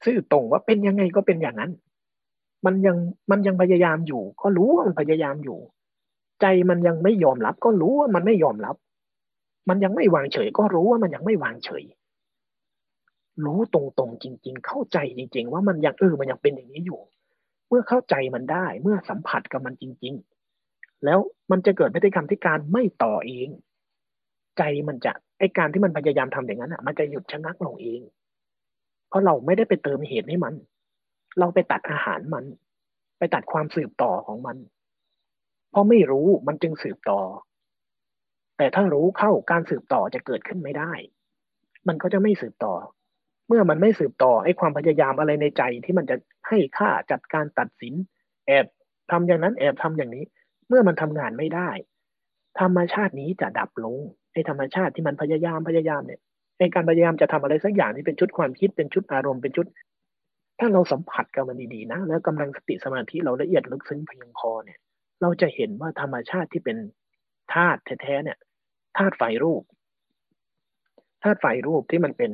ซื่อตรงว่าเป็นยังไงก็เป็นอย่างนั้น มันยังมันยังพยายามอยู่ ก็รู้ว่ามันพยายามอยู่ ใจมันยังไม่ยอมรับ ก็รู้ว่ามันไม่ยอมรับ มันยังไม่วางเฉย ก็รู้ว่ามันยังไม่วางเฉย รู้ตรงๆจริง ๆ เข้าใจจริง ๆ ว่ามันยังเออมันยังเป็นอย่างนี้อยู่ เมื่อเข้าใจมันได้ เมื่อสัมผัสกับมันจริง ๆ แล้วมันจะเกิดพฤติกรรมที่การไม่ต่อเอง ใจมันจะไอการที่มันพยายามทำอย่างนั้นอะ มันจะหยุดชะงักลงเอง เพราะเราไม่ได้ไปเติมเหตุให้มัน เราไปตัดอาหารมัน ไปตัดความสืบต่อของมัน เพราะไม่รู้มันจึงสืบต่อ แต่ถ้ารู้เข้าการสืบต่อจะเกิดขึ้นไม่ได้ มันก็จะไม่สืบต่อ เมื่อมันไม่สืบต่อไอ้ความพยายามอะไรในใจที่มันจะให้ค่าจัดการตัดสิน แอบทำอย่างนั้นแอบทำอย่างนี้ เมื่อมันทำงานไม่ได้ ธรรมชาตินี้จะดับลงไอ้ธรรมชาติที่มันพยายามพยายามเนี่ยไอการพยายามจะทำอะไรสักอย่างนี่เป็นชุดความคิดเป็นชุดอารมณ์เป็นชุด ถ้าเราสัมผัสกับมันดีๆนะ แล้วกำลังสติสมาธิเราละเอียดลึกซึ้งเพียงพอเนี่ย เราจะเห็นว่าธรรมชาติที่เป็นธาตุแท้ๆเนี่ยธาตุไฟรูปธาตุไฟรูปที่มันเป็น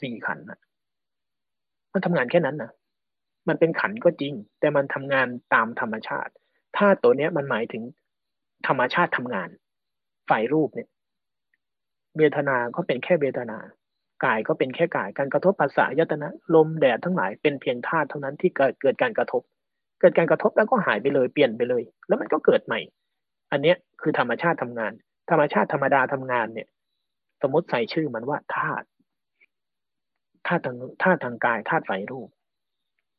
สี่ขันนะมันทำงานแค่นั้นนะมันเป็นขันก็จริง แต่มันทำงานตามธรรมชาติธาตุตัวเนี้ยมันหมายถึงธรรมชาติทำงาน ฝ่ายรูปเนี่ย เวทนาก็เป็นแค่เวทนา กายก็เป็นแค่กาย การกระทบภาษายตนะลมแดดทั้งหลายเป็นเพียงธาตุเท่านั้นที่เกิดเกิดการกระทบ เกิดการกระทบแล้วก็หายไปเลยเปลี่ยนไปเลย แล้วมันก็เกิดใหม่ อันเนี้ยคือธรรมชาติทำงาน ธรรมชาติธรรมดาทำงานเนี่ย สมมติใส่ชื่อมันว่าธาตุธาตุทางธาตุทางกายธาตุฝ่ายรูป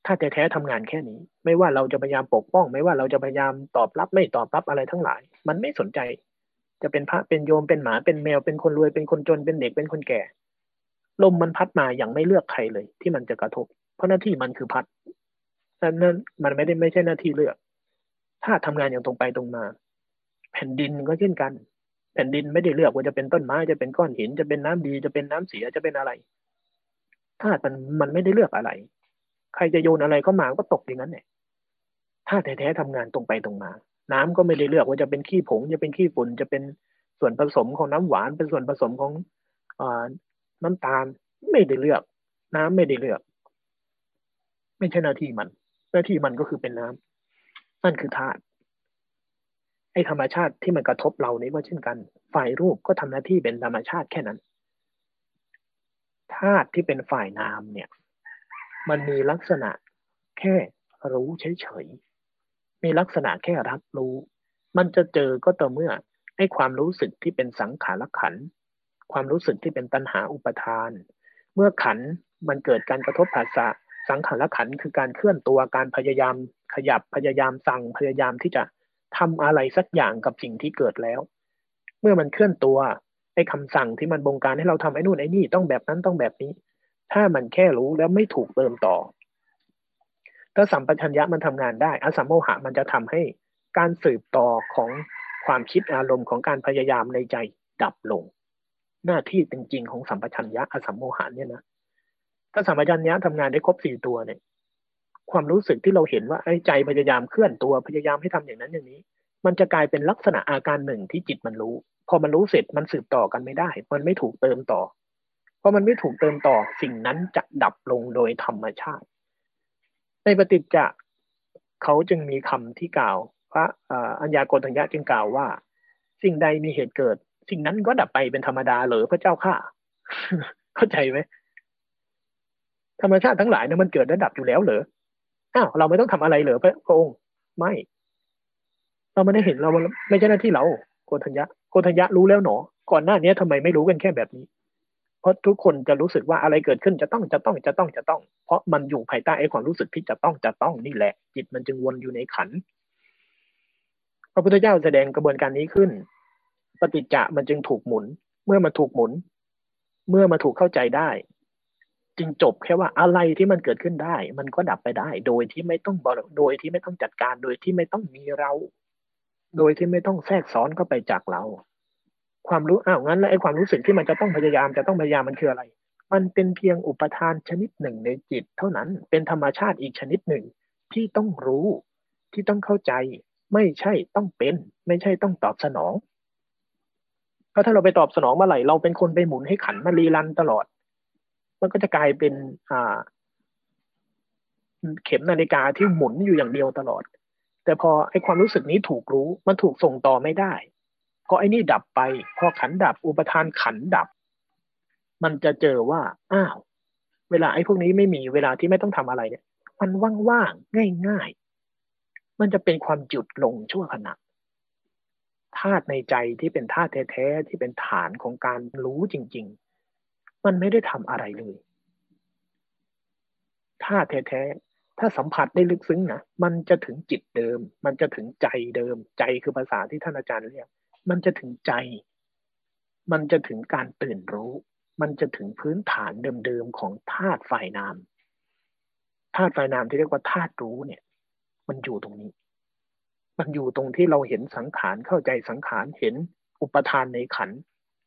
ถ้าแท้ๆทำงานแค่นี้ ไม่ว่าเราจะพยายามปกป้อง ไม่ว่าเราจะพยายามตอบรับไม่ตอบรับอะไรทั้งหลาย มันไม่สนใจ จะเป็นพระเป็นโยมเป็นหมาเป็นแมวเป็นคนรวยเป็นคนจนเป็นเด็กเป็นคนแก่ ลมมันพัดมาอย่างไม่เลือกใครเลย ที่มันจะกระทบ เพราะหน้าที่มันคือพัดนั้นมันไม่ได้ไม่ใช่หน้าที่เลือก ถ้าทำงานอย่างตรงไปตรงมา แผ่นดินก็เช่นกัน แผ่นดินไม่ได้เลือกว่าจะเป็นต้นไม้จะเป็นก้อนหินจะเป็นน้ำดีจะเป็นน้ำเสียจะเป็นอะไรถ้ามันมันไม่ได้เลือกอะไร ใครจะโยนอะไรก็มาก็ตกอย่างนั้นเนี่ยถ้าแท้ๆทำงานตรงไปตรงมา น้ำก็ไม่ได้เลือกว่าจะเป็นขี้ผง จะเป็นขี้ฝุ่นจะเป็นส่วนผสมของน้ำหวานเป็นส่วนผสมของอ น้ำตาลไม่ได้เลือก น้ำไม่ได้เลือก ไม่ใช่หน้าที่มัน หน้าที่มันก็คือเป็นน้ำนั่นคือธาตุไอ้ธรรมชาติที่มันกระทบเรานี้ก็เช่นกัน ฝ่ายรูปก็ทำหน้าที่เป็นธรรมชาติแค่นั้นธาตุที่เป็นฝ่ายนามเนี่ย มันมีลักษณะแค่รู้เฉยๆมีลักษณะแค่รับรู้ มันจะเจอก็ต่อเมื่อให้ความรู้สึกที่เป็นสังขารขัน ความรู้สึกที่เป็นตัณหาอุปทาน เมื่อขันมันเกิดการกระทบภาษาสังขารขันคือการเคลื่อนตัวการพยายามขยับพยายามสั่งพยายามที่จะทำอะไรสักอย่างกับสิ่งที่เกิดแล้ว เมื่อมันเคลื่อนตัวไอ้คำสั่งที่มันบงการให้เราทำไอ้นู่นไอ้นี่ต้องแบบนั้นต้องแบบนี้ ถ้ามันแค่รู้แล้วไม่ถูกเติมต่อ ถ้าสัมปชัญญะมันทำงานได้อสัมโมหะมันจะทำให้การสืบต่อของความคิดอารมณ์ของการพยายามในใจดับลง หน้าที่จริงๆของสัมปชัญญะอสัมโมหะเนี่ยนะถ้าสัมปชัญญะทำงานได้ครบสี่ตัวเนี่ย ความรู้สึกที่เราเห็นว่าไอ้ใจพยายามเคลื่อนตัวพยายามให้ทำอย่างนั้นอย่างนี้ มันจะกลายเป็นลักษณะอาการหนึ่งที่จิตมันรู้ พอมันรู้เสร็จมันสืบต่อกันไม่ได้ มันไม่ถูกเติมต่อราะมันไม่ถูกเติมต่อสิ่งนั้นจะดับลงโดยธรรมชาติ ในปฏิจจะเขาจึงมีคำที่กล่าว พระอัญญาโกฏัญญะจึงกล่าวว่า สิ่งใดมีเหตุเกิด สิ่งนั้นก็ดับไปเป็นธรรมดาเหรอพระเจ้าข้าเข้าใจไหมธรรมชาติทั้งหลายเนี่ยมันเกิดและดับอยู่แล้วเหรออ้าวเราไม่ต้องทำอะไรเหรอพระองค์ไม่ เราไม่ได้เห็นเราไม่ใช่หน้าที่เราโกฏัญญะโกฏัญญะรู้แล้วหนอ ก่อนหน้านี้ทำไมไม่รู้กันแค่แบบนี้ เพราะทุกคนจะรู้สึกว่าอะไรเกิดขึ้นจะต้องจะต้องจะต้องจะต้อง เพราะมันอยู่ภายใต้ไอ้ความรู้สึกที่จะต้องจะต้องนี่แหละ จิตมันจึงวนอยู่ในขันพระพุทธเจ้าแสดงกระบวนการนี้ขึ้น ปฏิจจะมันจึงถูกหมุน เมื่อมาถูกหมุน เมื่อมาถูกเข้าใจได้ จึงจบแค่ว่าอะไรที่มันเกิดขึ้นได้ มันก็ดับไปได้ โดยที่ไม่ต้องโดยที่ไม่ต้องจัดการโดยที่ไม่ต้องมีเรา โดยที่ไม่ต้องแทรกซ้อนเข้าไปจากเรา ความรู้อ้าวงั้นแล้วไอ้ความรู้สึกที่มันจะต้องพยายามจะต้องพยายามมันคืออะไร มันเป็นเพียงอุปทานชนิดหนึ่งในจิต เท่านั้นเป็นธรรมชาติอีกชนิดหนึ่งที่ต้องรู้ที่ต้องเข้าใจ ไม่ใช่ต้องเป็น ไม่ใช่ต้องตอบสนอง เพราะถ้าเราไปตอบสนองเมื่อไหร่เราเป็นคนไปหมุนให้ขันมารีรันตลอด มันก็จะกลายเป็นอ่า เข็มนาฬิกาที่หมุนอยู่อย่างเดียวตลอด แต่พอไอ้ความรู้สึกนี้ถูกรู้มันถูกส่งต่อไม่ได้พอไอ้นี่ดับไป พอขันดับ อุปทานขันดับ มันจะเจอว่าอ้าวเวลาไอ้พวกนี้ไม่มีเวลาที่ไม่ต้องทำอะไรเนี่ย มันว่างๆง่าย ๆ มันจะเป็นความจุดลงชั่วขณะ ธาตุในใจที่เป็นธาตุแท้ๆที่เป็นฐานของการรู้จริง ๆ มันไม่ได้ทำอะไรเลยธาตุแท้ๆถ้าสัมผัสได้ลึกซึ้งนะมันจะถึงจิตเดิม มันจะถึงใจเดิม ใจคือภาษาที่ท่านอาจารย์เรียก มันจะถึงใจ มันจะถึงการตื่นรู้ มันจะถึงพื้นฐานเดิมๆของธาตุฝ่ายนามธาตุฝ่ายนามที่เรียกว่าธาตุรู้เนี่ย มันอยู่ตรงนี้ มันอยู่ตรงที่เราเห็นสังขารเข้าใจสังขารเห็นอุปทานในขัน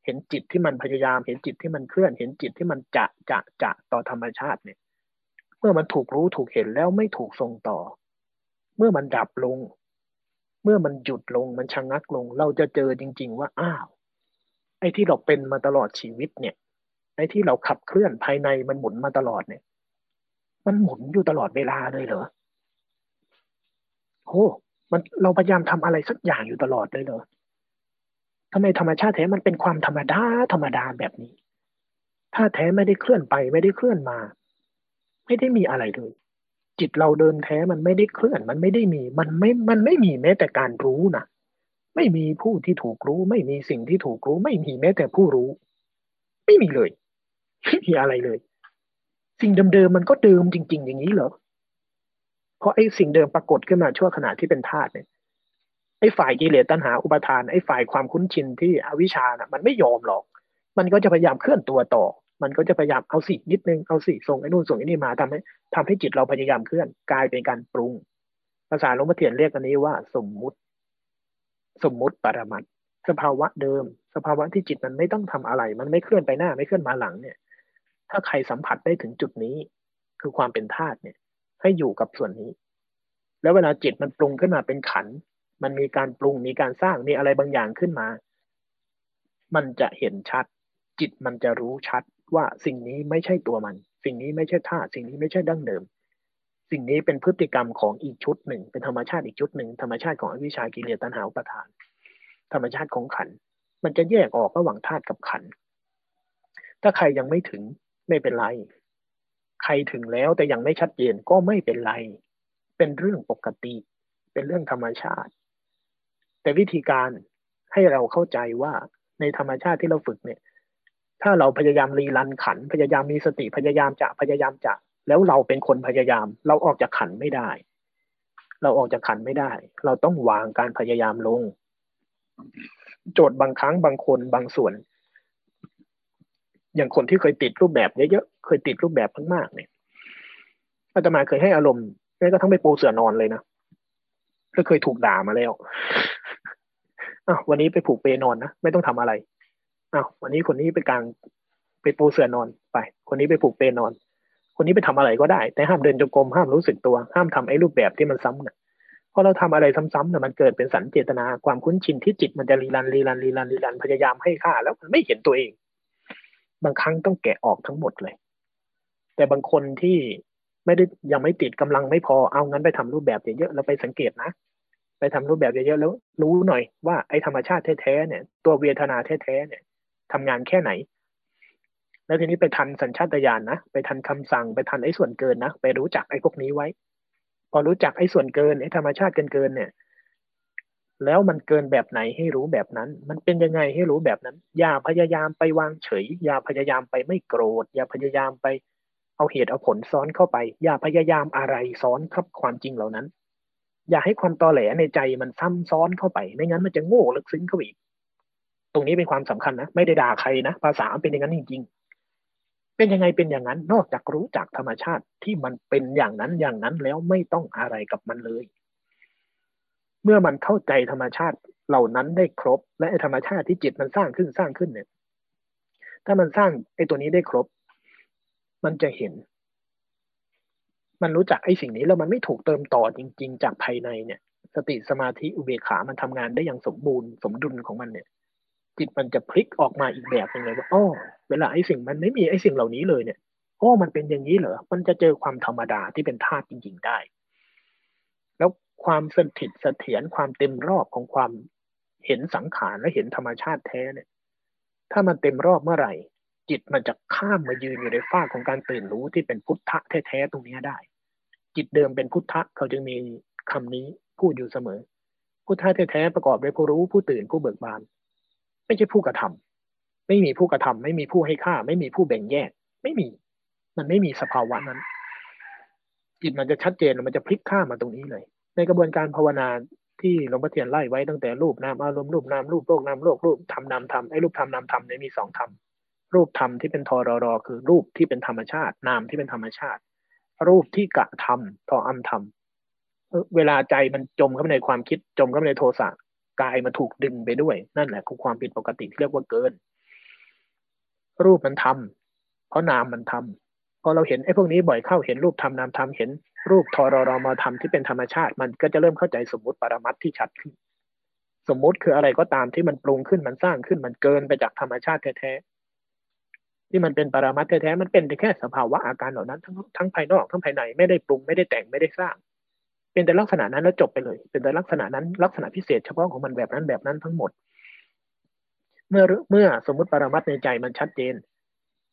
เห็นจิตที่มันพยายาม เห็นจิตที่มันเคลื่อน เห็นจิตที่มันจะจะจะต่อธรรมชาติเนี่ย เมื่อมันถูกรู้ถูกเห็นแล้วไม่ถูกทรงต่อ เมื่อมันดับลง เมื่อมันหยุดลงมันชะงักลง เราจะเจอจริง ๆ ว่าอ้าวไอ้ที่เราเป็นมาตลอดชีวิตเนี่ยไอ้ที่เราขับเคลื่อนภายในมันหมุนมาตลอดเนี่ย มันหมุนอยู่ตลอดเวลาเลยเหรอโอ้ มันเราพยายามทำอะไรสักอย่างอยู่ตลอดเลยเหรอทำไมธรรมชาติแท้มันเป็นความธรรมดาธรรมดาแบบนี้ ถ้าแท้ไม่ได้เคลื่อนไปไม่ได้เคลื่อนมา ไม่ได้มีอะไรเลย จิตเราเดินแท้มันไม่ได้เคลื่อน มันไม่ได้มี มันไม่ มันไม่มีแม้แต่การรู้นะไม่มีผู้ที่ถูกรู้ ไม่มีสิ่งที่ถูกรู้ ไม่มีแม้แต่ผู้รู้ ไม่มีเลยไม่มีอะไรเลย สิ่งเดิมๆมันก็เดิมจริง ๆ อย่างนี้เหรอ เพราะไอ้สิ่งเดิมปรากฏขึ้นมาชั่วขณะที่เป็นธาตุเนี่ยไอ้ฝ่ายกิเลสตัณหาอุปทานไอ้ฝ่ายความคุ้นชินที่อวิชชาน่ะมันไม่ยอมหรอก มันก็จะพยายามเคลื่อนตัวต่อ มันก็จะพยายามเอาสินิดนึงเอาสิส่งไอ้นู่นส่งไอ้นี่มาทำให้ทำให้จิตเราพยายามเคลื่อนกลายเป็นการปรุง ภาษาหลวงพ่อเทียนเรียกอันนี้ว่าสมมุติ สมมุติปรมัตสภาวะเดิม สภาวะที่จิตมันไม่ต้องทำอะไร มันไม่เคลื่อนไปหน้าไม่เคลื่อนมาหลังเนี่ย ถ้าใครสัมผัสได้ถึงจุดนี้ คือความเป็นธาตุเนี่ย ให้อยู่กับส่วนนี้ แล้วเวลาจิตมันปรุงขึ้นมาเป็นขัน มันมีการปรุงมีการสร้างมีอะไรบางอย่างขึ้นมา มันจะเห็นชัด จิตมันจะรู้ชัดว่าสิ่งนี้ไม่ใช่ตัวมัน สิ่งนี้ไม่ใช่ธาตุสิ่งนี้ไม่ใช่ดั้งเดิม สิ่งนี้เป็นพฤติกรรมของอีกชุดหนึ่ง เป็นธรรมชาติอีกชุดหนึ่งธรรมชาติของอวิชากิเลสตัณหาอุปทาน ธรรมชาติของขัน มันจะแยกออกระหว่างธาตุกับขันถ้าใครยังไม่ถึงไม่เป็นไร ใครถึงแล้วแต่ยังไม่ชัดเจนก็ไม่เป็นไร เป็นเรื่องปกติ เป็นเรื่องธรรมชาติ แต่วิธีการให้เราเข้าใจว่าในธรรมชาติที่เราฝึกเนี่ย ถ้าเราพยายามรีรันขัน พยายามมีสติพยายามจะพยายามจะ แล้วเราเป็นคนพยายาม เราออกจากขันไม่ได้ เราออกจากขันไม่ได้ เราต้องวางการพยายามลง โจทย์บางครั้งบางคนบางส่วน อย่างคนที่เคยติดรูปแบบเยอะๆเคยติดรูปแบบมากๆเนี่ยอาตมาเคยให้อารมณ์แม้กระทั่งไปปูเสือนอนเลยนะก็เคยถูกด่ามาแล้วอ้าววันนี้ไปผูกเปนอนนะไม่ต้องทำอะไรอ้าววันนี้คนนี้ไปกลางไปปูเสือนอนไป คนนี้ไปผูกเปนอน คนนี้ไปทำอะไรก็ได้ แต่ห้ามเดินจงกรมห้ามรู้สึกตัว ห้ามทำไอ้รูปแบบที่มันซ้ำเนี่ยพอเราทำอะไรซ้ำๆเนี่ยมันเกิดเป็นสันเจตนาความคุ้นชินที่จิตมันจะรีรันรีรันรีรันรีรันพยายามให้ค่าแล้วมันไม่เห็นตัวเอง บางครั้งต้องแกะออกทั้งหมดเลย แต่บางคนที่ไม่ได้ยังไม่ติดกำลังไม่พอเอางั้นไปทำรูปแบบเยอะๆแล้วไปสังเกตนะ ไปทำรูปแบบเยอะๆแล้วรู้หน่อยว่าไอ้ธรรมชาติแท้ๆเนี่ย ตัวเวทนาแท้ๆเนี่ยทำงานแค่ไหน แล้วทีนี้ไปทันสัญชาตญาณนะไปทันคำสั่งไปทันไอ้ส่วนเกินนะไปรู้จักไอ้พวกนี้ไว้ พอรู้จักไอ้ส่วนเกินไอ้ธรรมชาติเกินๆเนี่ย แล้วมันเกินแบบไหนให้รู้แบบนั้น มันเป็นยังไงให้รู้แบบนั้น อย่าพยายามไปวางเฉย อย่าพยายามไปไม่โกรธ อย่าพยายามไปเอาเหตุเอาผลซ้อนเข้าไป อย่าพยายามอะไรซ้อนครับความจริงเหล่านั้น อย่าให้ความตอแหลในใจมันซ้ำซ้อนเข้าไป ไม่งั้นมันจะโง่ลึกซึ้งเข้าอีก ตรงนี้เป็นความสำคัญนะ ไม่ได้ด่าใครนะ ภาษาเป็นอย่างนั้นจริงๆ เป็นยังไงเป็นอย่างนั้น นอกจากรู้จักธรรมชาติที่มันเป็นอย่างนั้นอย่างนั้นแล้วไม่ต้องอะไรกับมันเลย มื่อมันเข้าใจธรรมชาติเหล่านั้นได้ครบ และธรรมชาติที่จิตมันสร้างขึ้นสร้างขึ้นเนี่ย ถ้ามันสร้างไอ้ตัวนี้ได้ครบ มันจะเห็น มันรู้จักไอ้สิ่งนี้แล้วมันไม่ถูกเติมต่อจริง ๆ จากภายในเนี่ย สติสมาธิอุเบกขามันทำงานได้อย่างสมบูรณ์สมดุลของมันเนี่ย จิตมันจะพลิกออกมาอีกแบบนึงเลยว่าอ๋อเวลาไอ้สิ่งมันไม่มีไอ้สิ่งเหล่านี้เลยเนี่ยอ๋อมันเป็นอย่างนี้เหรอ มันจะเจอความธรรมดาที่เป็นธาตุจริง ๆ ได้ ความสถิตเสถียรความเต็มรอบของความเห็นสังขารและเห็นธรรมชาติแท้เนี่ย ถ้ามันเต็มรอบเมื่อไหร่ จิตมันจะข้ามมายืนอยู่ในฝ้าของการตื่นรู้ที่เป็นพุทธะแท้ๆตรงนี้ได้ จิตเดิมเป็นพุทธะเขาจึงมีคำนี้พูดอยู่เสมอ พุทธะแท้ๆประกอบด้วยผู้รู้ผู้ตื่นผู้เบิกบาน ไม่ใช่ผู้กระทำไม่มีผู้กระทำไม่มีผู้ให้ค่า ไม่มีผู้แบ่งแยก ไม่มี มันไม่มีสภาวะนั้น จิตมันจะชัดเจนมันจะพลิกข้ามาตรงนี้เลย ในกระบวนการภาวนาที่หลวงพ่อเทียนไล่ไว้ตั้งแต่รูปนามอารมณ์รูปนามรูปโลกนามโลกรูปธรรมนามธรรมไอ้รูปธรรมนามธรรมเนี่ยมีสองธรรมรูปธรรมที่เป็นทอรอรอคือรูปที่เป็นธรรมชาติ นามที่เป็นธรรมชาติ รูปที่กะธรรมทออัมธรรมเวลาใจมันจมเข้าไปในความคิดจมเข้าไปในโทสะกายมันถูกดึงไปด้วย นั่นแหละคือความผิดปกติที่เรียกว่าเกิน รูปมันทำเพราะนามมันทำพอเราเห็นไอ้พวกนี้บ่อยเข้าเห็นรูปทำนามทำเห็น รูปทรรมาทำที่เป็นธรรมชาติ มันก็จะเริ่มเข้าใจสมมติปรมัตที่ชัดขึ้น สมมติคืออะไรก็ตามที่มันปรุงขึ้นมันสร้างขึ้นมันเกินไปจากธรรมชาติแท้ๆที่มันเป็นปรมัตแท้ๆมันเป็นแค่สภาวะอาการเหล่านั้นทั้งทั้งภายนอกทั้งภายในไม่ได้ปรุงไม่ได้แต่งไม่ได้สร้าง เป็นแต่ลักษณะนั้นแล้วจบไปเลย เป็นแต่ลักษณะนั้นลักษณะพิเศษเฉพาะของมันแบบนั้นแบบนั้นทั้งหมด เมื่อเมื่อสมมติปรมัตในใจมันชัดเจน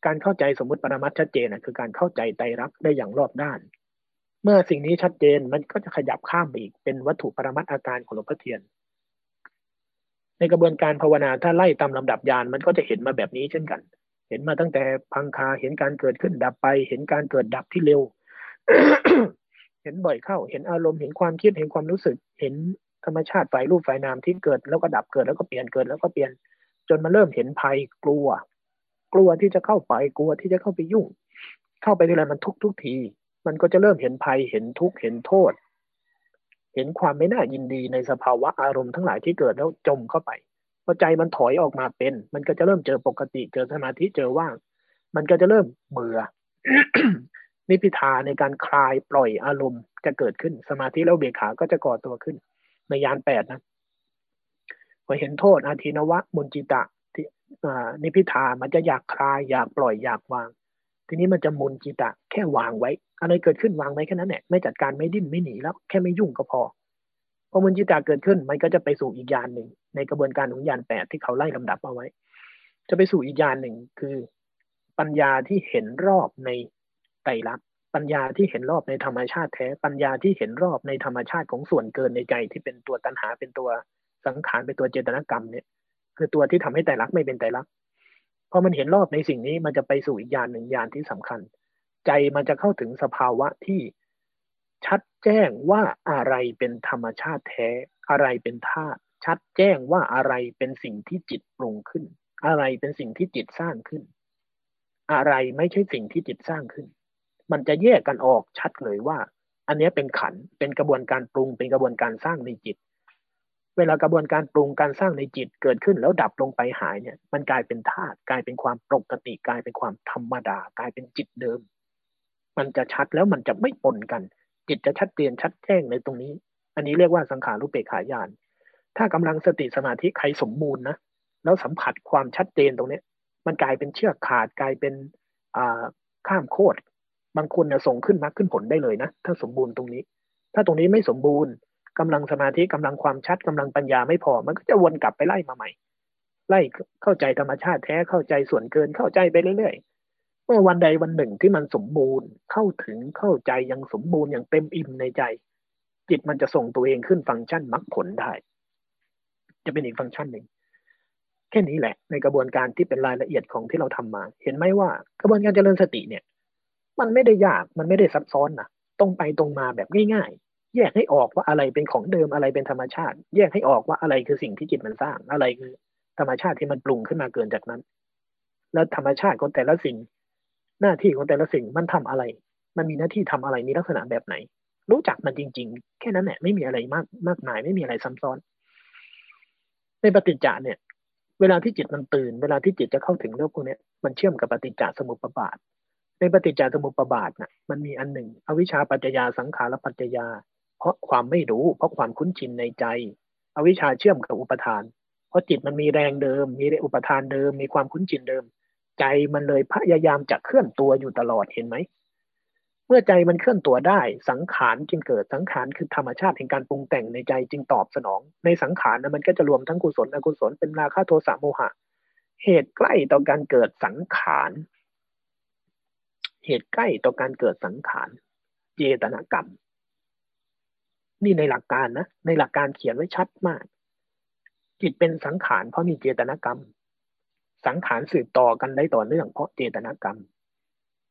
การเข้าใจสมมติปรมัตชัดเจนคือการเข้าใจไตรักได้อย่างรอบด้าน เมื่อสิ่งนี้ชัดเจนมันก็จะขยับข้ามไปอีกเป็นวัตถุปรมัตอาการของหลวงพ่อเทียน ในกระบวนการภาวนาถ้าไล่ตามลำดับยานมันก็จะเห็นมาแบบนี้เช่นกัน เห็นมาตั้งแต่พังคาเห็นการเกิดขึ้นดับไป เห็นการเกิดดับที่เร็ว เห็นบ่อยเข้า เห็นอารมณ์เห็นความคิดเห็นความรู้สึก เห็นธรรมชาติฝ่ายรูปฝ่ายนามที่เกิดแล้วก็ดับเกิดแล้วก็เปลี่ยนเกิดแล้วก็เปลี่ยนจนมาเริ่มเห็นภัยกลัว กลัวที่จะเข้าไปกลัวที่จะเข้าไปยุ่ง เข้าไปทีไรมันทุกทุกที มันก็จะเริ่มเห็นภัยเห็นทุกข์เห็นโทษ เห็นความไม่น่ายินดีในสภาวะอารมณ์ทั้งหลายที่เกิดแล้วจมเข้าไปพอใจมันถอยออกมาเป็น มันก็จะเริ่มเจอปกติเจอสมาธิเจอว่าง มันก็จะเริ่มเบื่อนิพิทาในการคลายปล่อยอารมณ์จะเกิดขึ้น สมาธิแล้วเบียขาก็จะก่อตัวขึ้น ในยานแปดนะพอเห็นโทษอาทินวะมุนจิตะนิพิทามันจะอยากคลายอยากปล่อยอยากวาง ทีนี้มันจะมุนจิตะแค่วางไว้ อะไรเกิดขึ้นวางไว้แค่นั้นแหละไม่จัดการไม่ดิ้นไม่หนีแล้วแค่ไม่ยุ่งก็พอพอมุนจิตะเกิดขึ้นมันก็จะไปสู่อีกยานหนึ่ง ในกระบวนการของยานแปดที่เขาไล่ลำดับเอาไว้ จะไปสู่อีกยานหนึ่งคือ ปัญญาที่เห็นรอบในไตรลักษณ์ปัญญาที่เห็นรอบในธรรมชาติแท้ ปัญญาที่เห็นรอบในธรรมชาติของส่วนเกินในใจที่เป็นตัวตัณหาเป็นตัวสังขารเป็นตัวเจตนากรรมเนี่ยคือตัวที่ทำให้ไตรลักษณ์ไม่เป็นไตรลักษณ์ พอมันเห็นรอบในสิ่งนี้มันจะไปสู่อีกยานหนึ่งยานที่สำคัญ ใจมันจะเข้าถึงสภาวะที่ชัดแจ้งว่าอะไรเป็นธรรมชาติแท้ อะไรเป็นธาตุชัดแจ้งว่าอะไรเป็นสิ่งที่จิตปรุงขึ้น อะไรเป็นสิ่งที่จิตสร้างขึ้น อะไรไม่ใช่สิ่งที่จิตสร้างขึ้น มันจะแยกกันออกชัดเลยว่า อันนี้เป็นขันเป็นกระบวนการปรุงเป็นกระบวนการสร้างในจิต เวลากระบวนการปรุงการสร้างในจิตเกิดขึ้นแล้วดับลงไปหายเนี่ย มันกลายเป็นธาตุกลายเป็นความปกติ กลายเป็นความธรรมดา กลายเป็นจิตเดิม มันจะชัดแล้วมันจะไม่ปนกัน จิตจะชัดเจนชัดแจ้งในตรงนี้ อันนี้เรียกว่าสังขารุปเปกขายาน ถ้ากำลังสติสมาธิใครสมบูรณ์นะแล้วสัมผัสความชัดเจนตรงนี้มันกลายเป็นเชือกขาดกลายเป็นข้ามโคตรบางคนเนี่ยส่งขึ้นมรรคขึ้นผลได้เลยนะ ถ้าสมบูรณ์ตรงนี้ ถ้าตรงนี้ไม่สมบูรณ์ กำลังสมาธิกำลังความชัดกำลังปัญญาไม่พอ มันก็จะวนกลับไปไล่มาใหม่ ไล่เข้าใจธรรมชาติแท้เข้าใจส่วนเกินเข้าใจไปเรื่อยๆเมื่อวันใดวันหนึ่งที่มันสมบูรณ์เข้าถึงเข้าใจยังสมบูรณ์อย่างเต็มอิ่มในใจ จิตมันจะส่งตัวเองขึ้นฟังก์ชันมรรคผลได้ จะเป็นอีกฟังก์ชันหนึ่งแค่นี้แหละ ในกระบวนการที่เป็นรายละเอียดของที่เราทำมา เห็นไหมว่ากระบวนการเจริญสติเนี่ย มันไม่ได้ยากมันไม่ได้ซับซ้อนนะตรงไปตรงมาแบบง่ายๆ แยกให้ออกว่าอะไรเป็นของเดิมอะไรเป็นธรรมชาติ แยกให้ออกว่าอะไรคือสิ่งที่จิตมันสร้าง อะไรคือธรรมชาติที่มันปรุงขึ้นมาเกินจากนั้น แล้วธรรมชาติของแต่ละสิ่ง หน้าที่ของแต่ละสิ่งมันทำอะไร มันมีหน้าที่ทำอะไรมีลักษณะแบบไหน รู้จักมันจริง ๆ แค่นั้นแหละไม่มีอะไรมากมากมายไม่มีอะไรซับซ้อน ในปฏิจจ์เนี่ย เวลาที่จิตมันตื่น เวลาที่จิตจะเข้าถึงเรื่องพวกนี้มันเชื่อมกับปฏิจจสมุปบาทในปฏิจจสมุปบาทน่ะมันมีอันหนึ่ง อวิชชาปัจจยาสังขารปัจจยา เพราะความไม่รู้ เพราะความคุ้นชินในใจ อวิชชาเชื่อมกับอุปทาน เพราะจิตมันมีแรงเดิม มีอุปทานเดิม มีความคุ้นชินเดิม ใจมันเลยพยายามจะเคลื่อนตัวอยู่ตลอดเห็นไหม เมื่อใจมันเคลื่อนตัวได้ สังขารจึงเกิด สังขารคือธรรมชาติแห่งการปรุงแต่งในใจจึงตอบสนอง ในสังขารนะมันก็จะรวมทั้งกุศลอกุศลเป็นราคะโทสะโมหะ เหตุใกล้ต่อการเกิดสังขารเหตุใกล้ต่อการเกิดสังขาร เจตนากรรม นี่ในหลักการนะ ในหลักการเขียนไว้ชัดมาก จิตเป็นสังขารเพราะมีเจตนากรรม สังขารสืบต่อกันได้ต่อเนื่องเพราะเจตนากรรม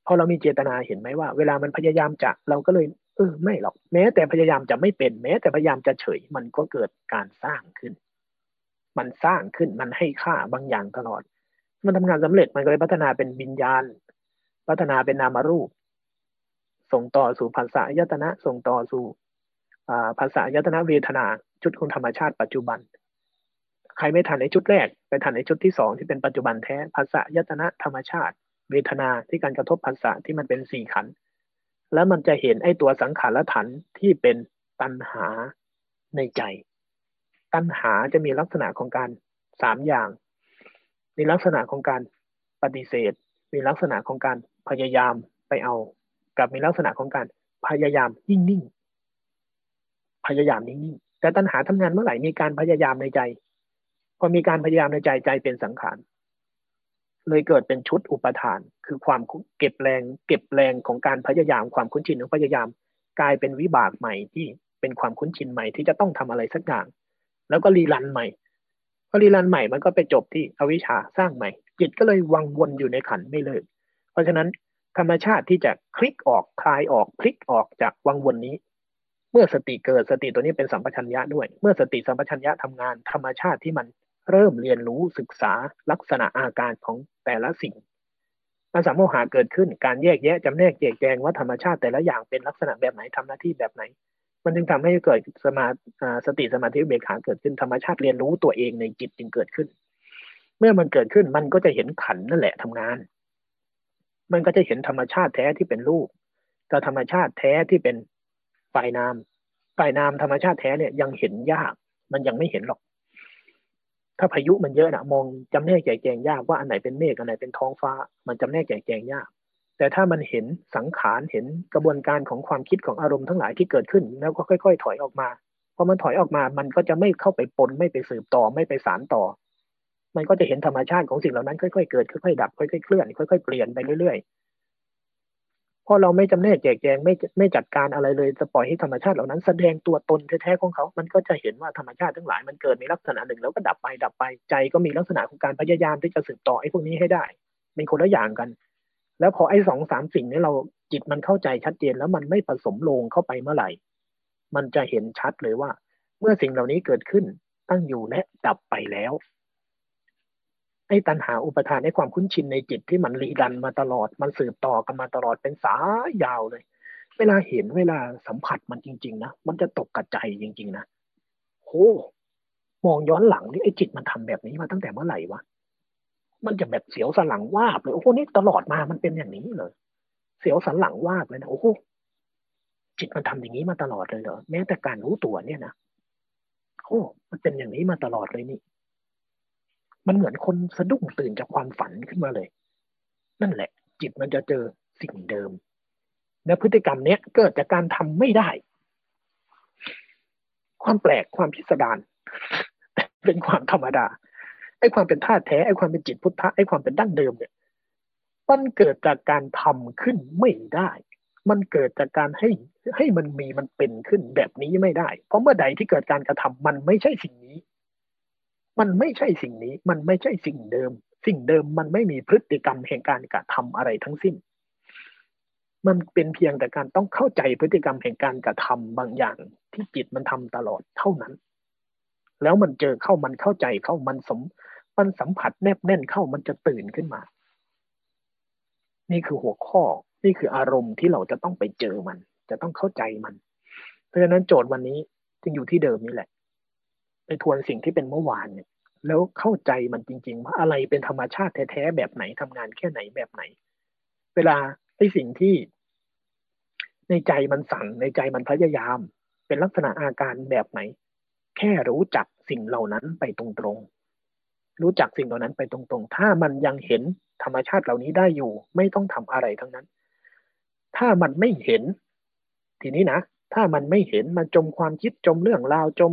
พอเรามีเจตนาเห็นไหมว่า เวลามันพยายามจะเราก็เลยเออไม่หรอก แม้แต่พยายามจะไม่เป็นแม้ แต่พยายามจะเฉย มันก็เกิดการสร้างขึ้น มันสร้างขึ้นมันให้ค่าบางอย่างตลอด มันทำงานสำเร็จมันก็เลยพัฒนาเป็นวิญญาณ พัฒนาเป็นนามรูป ส่งต่อสู่ภาษายตนะส่งต่อสู่ ภาษายตนะเวทนาชุดของธรรมชาติปัจจุบัน ใครไม่ทันในชุดแรก ไปทันในชุดที่สองที่เป็นปัจจุบันแท้ภาษายตนะธรรมชาติ เวทนาที่การกระทบภาษาที่มันเป็นสี่ขัน แล้วมันจะเห็นไอ้ตัวสังขารฐานที่เป็นตัณหาในใจ ตัณหาจะมีลักษณะของการสามอย่าง มีลักษณะของการปฏิเสธ มีลักษณะของการพยายามไปเอา กับมีลักษณะของการพยายามยิ่งนิ่ง พยายามนิ่งๆแต่ตัณหาทำงานเมื่อไหร่มีการพยายามในใจ พอมีการพยายามในใจใจเป็นสังขารเลยเกิดเป็นชุดอุปทาน คือความเก็บแรง เก็บแรงของการพยายามความคุ้นชินของพยายาม กลายเป็นวิบากใหม่ที่เป็นความคุ้นชินใหม่ที่จะต้องทำอะไรสักอย่าง แล้วก็รีรันใหม่พอรีรันใหม่มันก็ไปจบที่อวิชชาสร้างใหม่ จิตก็เลยวังวนอยู่ในขันไม่เลิกเพราะฉะนั้นธรรมชาติที่จะคลิกออกคลายออกพลิกออกจากวังวนนี้ เมื่อสติเกิดสติตัวนี้เป็นสัมปชัญญะด้วย เมื่อสติสัมปชัญญะทำงานธรรมชาติที่มันเริ่มเรียนรู้ศึกษาลักษณะอาการของแต่ละสิ่งมันสามโมหะเกิดขึ้นการแยกแยะจำแนกแยกแยงว่าธรรมชาติแต่ละอย่างเป็นลักษณะแบบไหนทำหน้าที่แบบไหน มันจึงทำให้เกิดสมาสติสมาธิเบขาเกิดขึ้นธรรมชาติเรียนรู้ตัวเองในจิตจึงเกิดขึ้น เมื่อมันเกิดขึ้นมันก็จะเห็นขันนั่นแหละทำงาน มันก็จะเห็นธรรมชาติแท้ที่เป็นรูปกับธรรมชาติแท้ที่เป็น ฝ่ายนามฝ่ายนามธรรมชาติแท้เนี่ยยังเห็นยาก มันยังไม่เห็นหรอก ถ้าพายุมันเยอะนะมองจำแนกแจกแจงยากว่าอันไหนเป็นเมฆอันไหนเป็นท้องฟ้า มันจำแนกแจกแจงยาก แต่ถ้ามันเห็นสังขารเห็นกระบวนการของความคิดของอารมณ์ทั้งหลายที่เกิดขึ้น แล้วก็ค่อย ๆ ถอยออกมาพอมันถอยออกมา มันก็จะไม่เข้าไปปนไม่ไปสืบต่อไม่ไปสารต่อ มันก็จะเห็นธรรมชาติของสิ่งเหล่านั้นค่อยๆเกิดค่อยๆดับค่อยๆเคลื่อนค่อยๆเปลี่ยนไปเรื่อย พราะเราไม่จำแนกแจกแจงไม่ไม่จัดการอะไรเลยจะปล่อยให้ธรรมชาติเหล่านั้นแสดงตัวตนแท้ๆของเขา มันก็จะเห็นว่าธรรมชาติทั้งหลายมันเกิดในลักษณะหนึ่งแล้วก็ดับไปดับไปใจก็มีลักษณะของการพยายามที่จะสืบต่อไอ้พวกนี้ให้ได้เป็นคนละอย่างกัน แล้วพอไอ้สองสามสิ่งนี้เราจิตมันเข้าใจชัดเจนแล้วมันไม่ผสมลงเข้าไปเมื่อไหร่ มันจะเห็นชัดเลยว่า เมื่อสิ่งเหล่านี้เกิดขึ้นตั้งอยู่และดับไปแล้ว ไอ้ตัณหาอุปทานไอ้ความคุ้นชินในจิตที่มันรีดันมาตลอด มันสืบต่อกันมาตลอดเป็นสายยาวเลย เวลาเห็นเวลาสัมผัสมันจริง ๆ นะมันจะตกกระใจจริง ๆ นะโหมองย้อนหลังนี่ไอ้จิตมันทำแบบนี้มาตั้งแต่เมื่อไหร่วะมันจะแบบเสียวสันหลังวาบเลยโอ้โหนี่ตลอดมามันเป็นอย่างนี้เลยเสียวสันหลังวาบเลยนะโอ้โหจิตมันทำอย่างนี้มาตลอดเลยเหรอแม้แต่การรู้ตัวเนี่ยนะโอ้มันเป็นอย่างนี้มาตลอดเลยนี่ มันเหมือนคนสะดุ้งตื่นจากความฝันขึ้นมาเลย นั่นแหละ จิตมันจะเจอสิ่งเดิม และพฤติกรรมเนี้ยเกิดจากการทำไม่ได้ ความแปลกความพิสดารเป็นความธรรมดาไอ้ความเป็นธาตุแท้ไอ้ความเป็นจิตพุทธะไอ้ความเป็นดั้งเดิมเนี่ยมันเกิดจากการทำขึ้นไม่ได้ มันเกิดจากการให้ให้มันมีมันเป็นขึ้นแบบนี้ไม่ได้ เพราะเมื่อใดที่เกิดการกระทำมันไม่ใช่สิ่งนี้ มันไม่ใช่สิ่งนี้มันไม่ใช่สิ่งเดิม สิ่งเดิมมันไม่มีพฤติกรรมแห่งการกระทำอะไรทั้งสิ้น มันเป็นเพียงแต่การต้องเข้าใจพฤติกรรมแห่งการกระทำบางอย่างที่จิตมันทำตลอดเท่านั้น แล้วมันเจอเข้ามันเข้าใจเข้ามันสมมันสัมผัสแนบแน่นเข้ามันจะตื่นขึ้นมา นี่คือหัวข้อนี่คืออารมณ์ที่เราจะต้องไปเจอมัน จะต้องเข้าใจมัน เพราะฉะนั้นโจทย์วันนี้จึงอยู่ที่เดิมนี่แหละ ไปทวนสิ่งที่เป็นเมื่อวานเนี่ยแล้วเข้าใจมันจริง ๆ ว่าอะไรเป็นธรรมชาติแท้ๆแบบไหนทำงานแค่ไหนแบบไหน เวลาไอ้สิ่งที่ ในใจมันสั่งในใจมันพยายาม เป็นลักษณะอาการแบบไหน แค่รู้จักสิ่งเหล่านั้นไปตรงๆรู้จักสิ่งเหล่านั้นไปตรงๆ ถ้ามันยังเห็นธรรมชาติเหล่านี้ได้อยู่ ไม่ต้องทำอะไรทั้งนั้น ถ้ามันไม่เห็น ทีนี้นะถ้ามันไม่เห็นมันจมความคิดจมเรื่องราวจม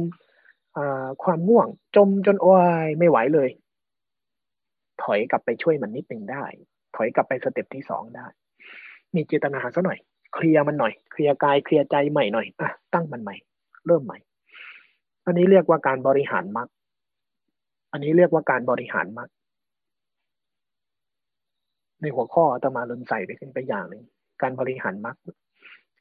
ความง่วง จมจนโอ้ยไม่ไหวเลย ถอยกลับไปช่วยมันนิดหนึ่งได้ ถอยกลับไปสเต็ปที่สองได้ มีเจตนาซะหน่อย เคลียร์มันหน่อย เคลียร์กายเคลียร์ใจใหม่หน่อยอะตั้งมันใหม่ เริ่มใหม่ อันนี้เรียกว่าการบริหารมรรคอันนี้เรียกว่าการบริหารมรรคในหัวข้อตมาลืมใส่ไปขึ้นไปอย่างหนึ่งการบริหารมรรค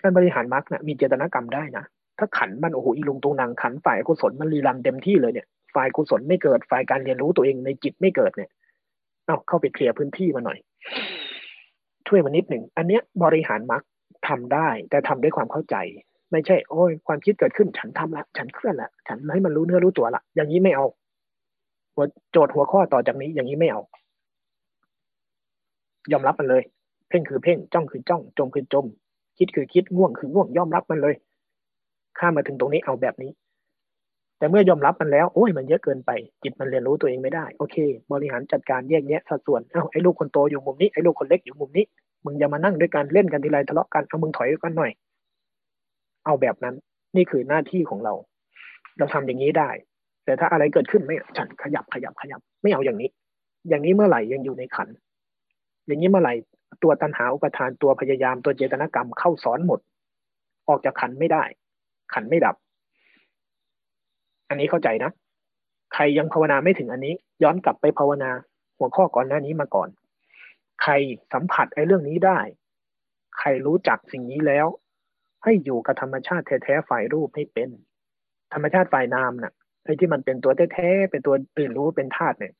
การบริหารมรรคเนี่ยมีเจตนากรรมได้นะ ถ้าขันมันโอ้โหอีลุงตุงนางขันฝ่ายกุศลมันรีรันเต็มที่เลยเนี่ย ฝ่ายกุศลไม่เกิด ฝ่ายการเรียนรู้ตัวเองในจิตไม่เกิดเนี่ย เอาเข้าไปเคลียร์พื้นที่มาหน่อย ช่วยมานิดหนึ่ง อันเนี้ยบริหารมรรคทำได้ แต่ทำด้วยความเข้าใจ ไม่ใช่ โอ้ย ความคิดเกิดขึ้น ฉันทำละ ฉันเคลื่อนละ ฉันให้มันรู้เนื้อรู้ตัวละ อย่างนี้ไม่เอาหัวโจทย์หัวข้อต่อจากนี้ อย่างนี้ไม่เอา ยอมรับมันเลย เพ่งคือเพ่ง จ้องคือจ้อง จมคือจม คิดคือคิด ง่วงคือง่วง ยอมรับมันเลย ข้ามาถึงตรงนี้เอาแบบนี้ แต่เมื่อยอมรับมันแล้วโอ้ยมันเยอะเกินไปจิตมันเรียนรู้ตัวเองไม่ได้ โอเค บริหารจัดการแยกแยะสัดส่วนเอ้าไอ้ลูกคนโตอยู่มุมนี้ไอ้ลูกคนเล็กอยู่มุมนี้มึงอย่ามานั่งด้วยกันเล่นกันทีไรทะเลาะกันเอามึงถอยกันหน่อย เอาแบบนั้น นี่คือหน้าที่ของเรา เราทำอย่างนี้ได้ แต่ถ้าอะไรเกิดขึ้นไม่ฉันขยับขยับขยับ ไม่เอาอย่างนี้ อย่างนี้เมื่อไหร่ยังอยู่ในขัน อย่างนี้เมื่อไหร่ตัวตัณหาอุปทานตัวพยายามตัวเจตนากรรมเข้าสอนหมด ออกจากขันไม่ได้ ขันไม่ดับ อันนี้เข้าใจนะ ใครยังภาวนาไม่ถึงอันนี้ ย้อนกลับไปภาวนาหัวข้อก่อนหน้านี้มาก่อน ใครสัมผัสไอ้เรื่องนี้ได้ ใครรู้จักสิ่งนี้แล้ว ให้อยู่กับธรรมชาติแท้ๆฝ่ายรูปให้เป็น ธรรมชาติฝ่ายนามนะ่ะไอ้ที่มันเป็นตัวแท้ๆเป็นตัวตื่นรู้เป็นธาตุเนี่ย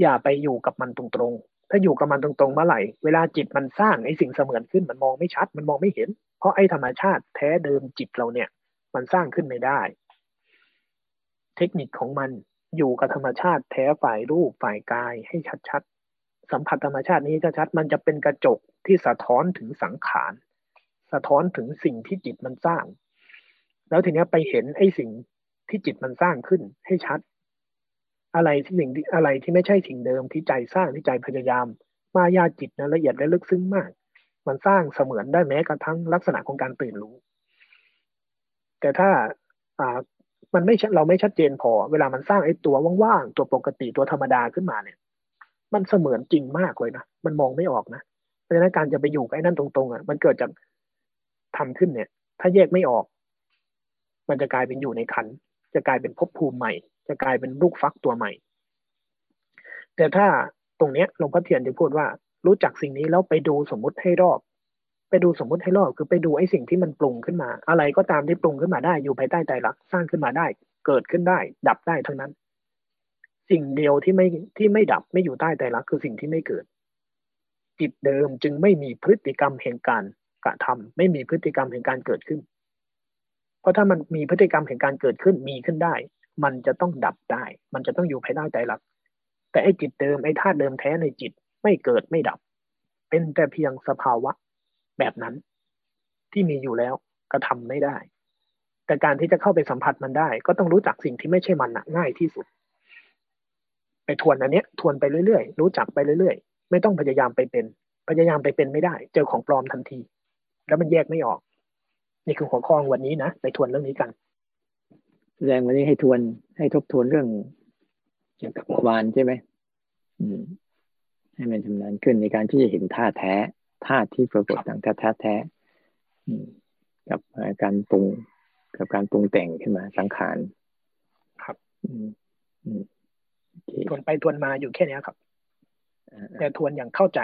อย่าไปอยู่กับมันตรงๆ ถ้าอยู่กับมันตรงๆเมื่อไหร่ เวลาจิตมันสร้างไอ้สิ่งเสมือนขึ้นมันมองไม่ชัด มันมองไม่เห็น เพราะไอ้ธรรมชาติแท้เดิมจิตเราเนี่ย มันสร้างขึ้นไม่ได้ เทคนิคของมันอยู่กับธรรมชาติแท้ฝ่ายรูปฝ่ายกายให้ชัดๆ สัมผัสธรรมชาตินี้ชัดๆมันจะเป็นกระจกที่สะท้อนถึงสังขาร สะท้อนถึงสิ่งที่จิตมันสร้าง แล้วทีนี้ไปเห็นไอ้สิ่งที่จิตมันสร้างขึ้นให้ชัด อะไรที่สิ่งอะไรที่ไม่ใช่สิ่งเดิมที่ใจสร้างที่ใจพยายาม มายาจิตนะละเอียดและลึกซึ้งมาก มันสร้างเสมือนได้แม้กระทั่งลักษณะของการตื่นรู้ แต่ถ้าอ่ามันไม่เราไม่ชัดเจนพอ เวลามันสร้างไอ้ตัวว่างๆตัวปกติตัวธรรมดาขึ้นมาเนี่ย มันเสมือนจริงมากเลยนะมันมองไม่ออกนะเพราะฉะนั้นการจะไปอยู่กับไอ้นั่นตรงๆอะมันเกิดจากทำขึ้นเนี่ย ถ้าแยกไม่ออก มันจะกลายเป็นอยู่ในขันจะกลายเป็นภพภูมิใหม่ จะกลายเป็นลูกฟักตัวใหม่ แต่ถ้าตรงเนี้ยหลวงพ่อเทียนจะพูดว่า รู้จักสิ่งนี้แล้วไปดูสมมุติให้รอบ ไปดูสมมุติให้รอบคือไปดูไอ้สิ่งที่มันปรุงขึ้นมา อะไรก็ตามที่ปรุงขึ้นมาได้อยู่ภายใต้ใจรักสร้างขึ้นมาได้ เกิดขึ้นได้ ดับได้ทั้งนั้น สิ่งเดียวที่ไม่ที่ไม่ดับไม่อยู่ใต้ใจรักคือสิ่งที่ไม่เกิด จิตเดิมจึงไม่มีพฤติกรรมแห่งการกระทำไม่มีพฤติกรรมแห่งการเกิดขึ้น เพราะถ้ามันมีพฤติกรรมแห่งการเกิดขึ้นมีขึ้นได้ มันจะต้องดับได้ มันจะต้องอยู่ภายใต้ใจรักแต่ไอ้จิตเดิมไอ้ธาตุเดิมแท้ในจิต ไม่เกิดไม่ดับ เป็นแต่เพียงสภาวะแบบนั้น ที่มีอยู่แล้วกระทาไม่ได้ แต่การที่จะเข้าไปสัมผัสมันได้ ก็ต้องรู้จักสิ่งที่ไม่ใช่มันนะง่ายที่สุด ไปทวนอันเนี้ย ทวนไปเรื่อยๆรู้จักไปเรื่อยๆ ไม่ต้องพยายามไปเป็น พยายามไปเป็นไม่ได้ เจอของปลอมทันที แล้วมันแยกไม่ออก นี่คือหัวข้อวันนี้นะไปทวนเรื่องนี้กันแสดงวันนี้ให้ทวนให้ทบทวนเรื่องเกี่ยวกับเมื่อวานใช่ไหมอืม ให้มันชำนาญขึ้นในการที่จะเห็นท่าแท้ท่าที่ปรากฏทางท่าแท้แท้กับการปรุงกับการปรุงแต่งขึ้นมาสังขารครับอืมทวนไปทวนมาอยู่แค่นี้ครับแต่ทวนอย่างเข้าใจ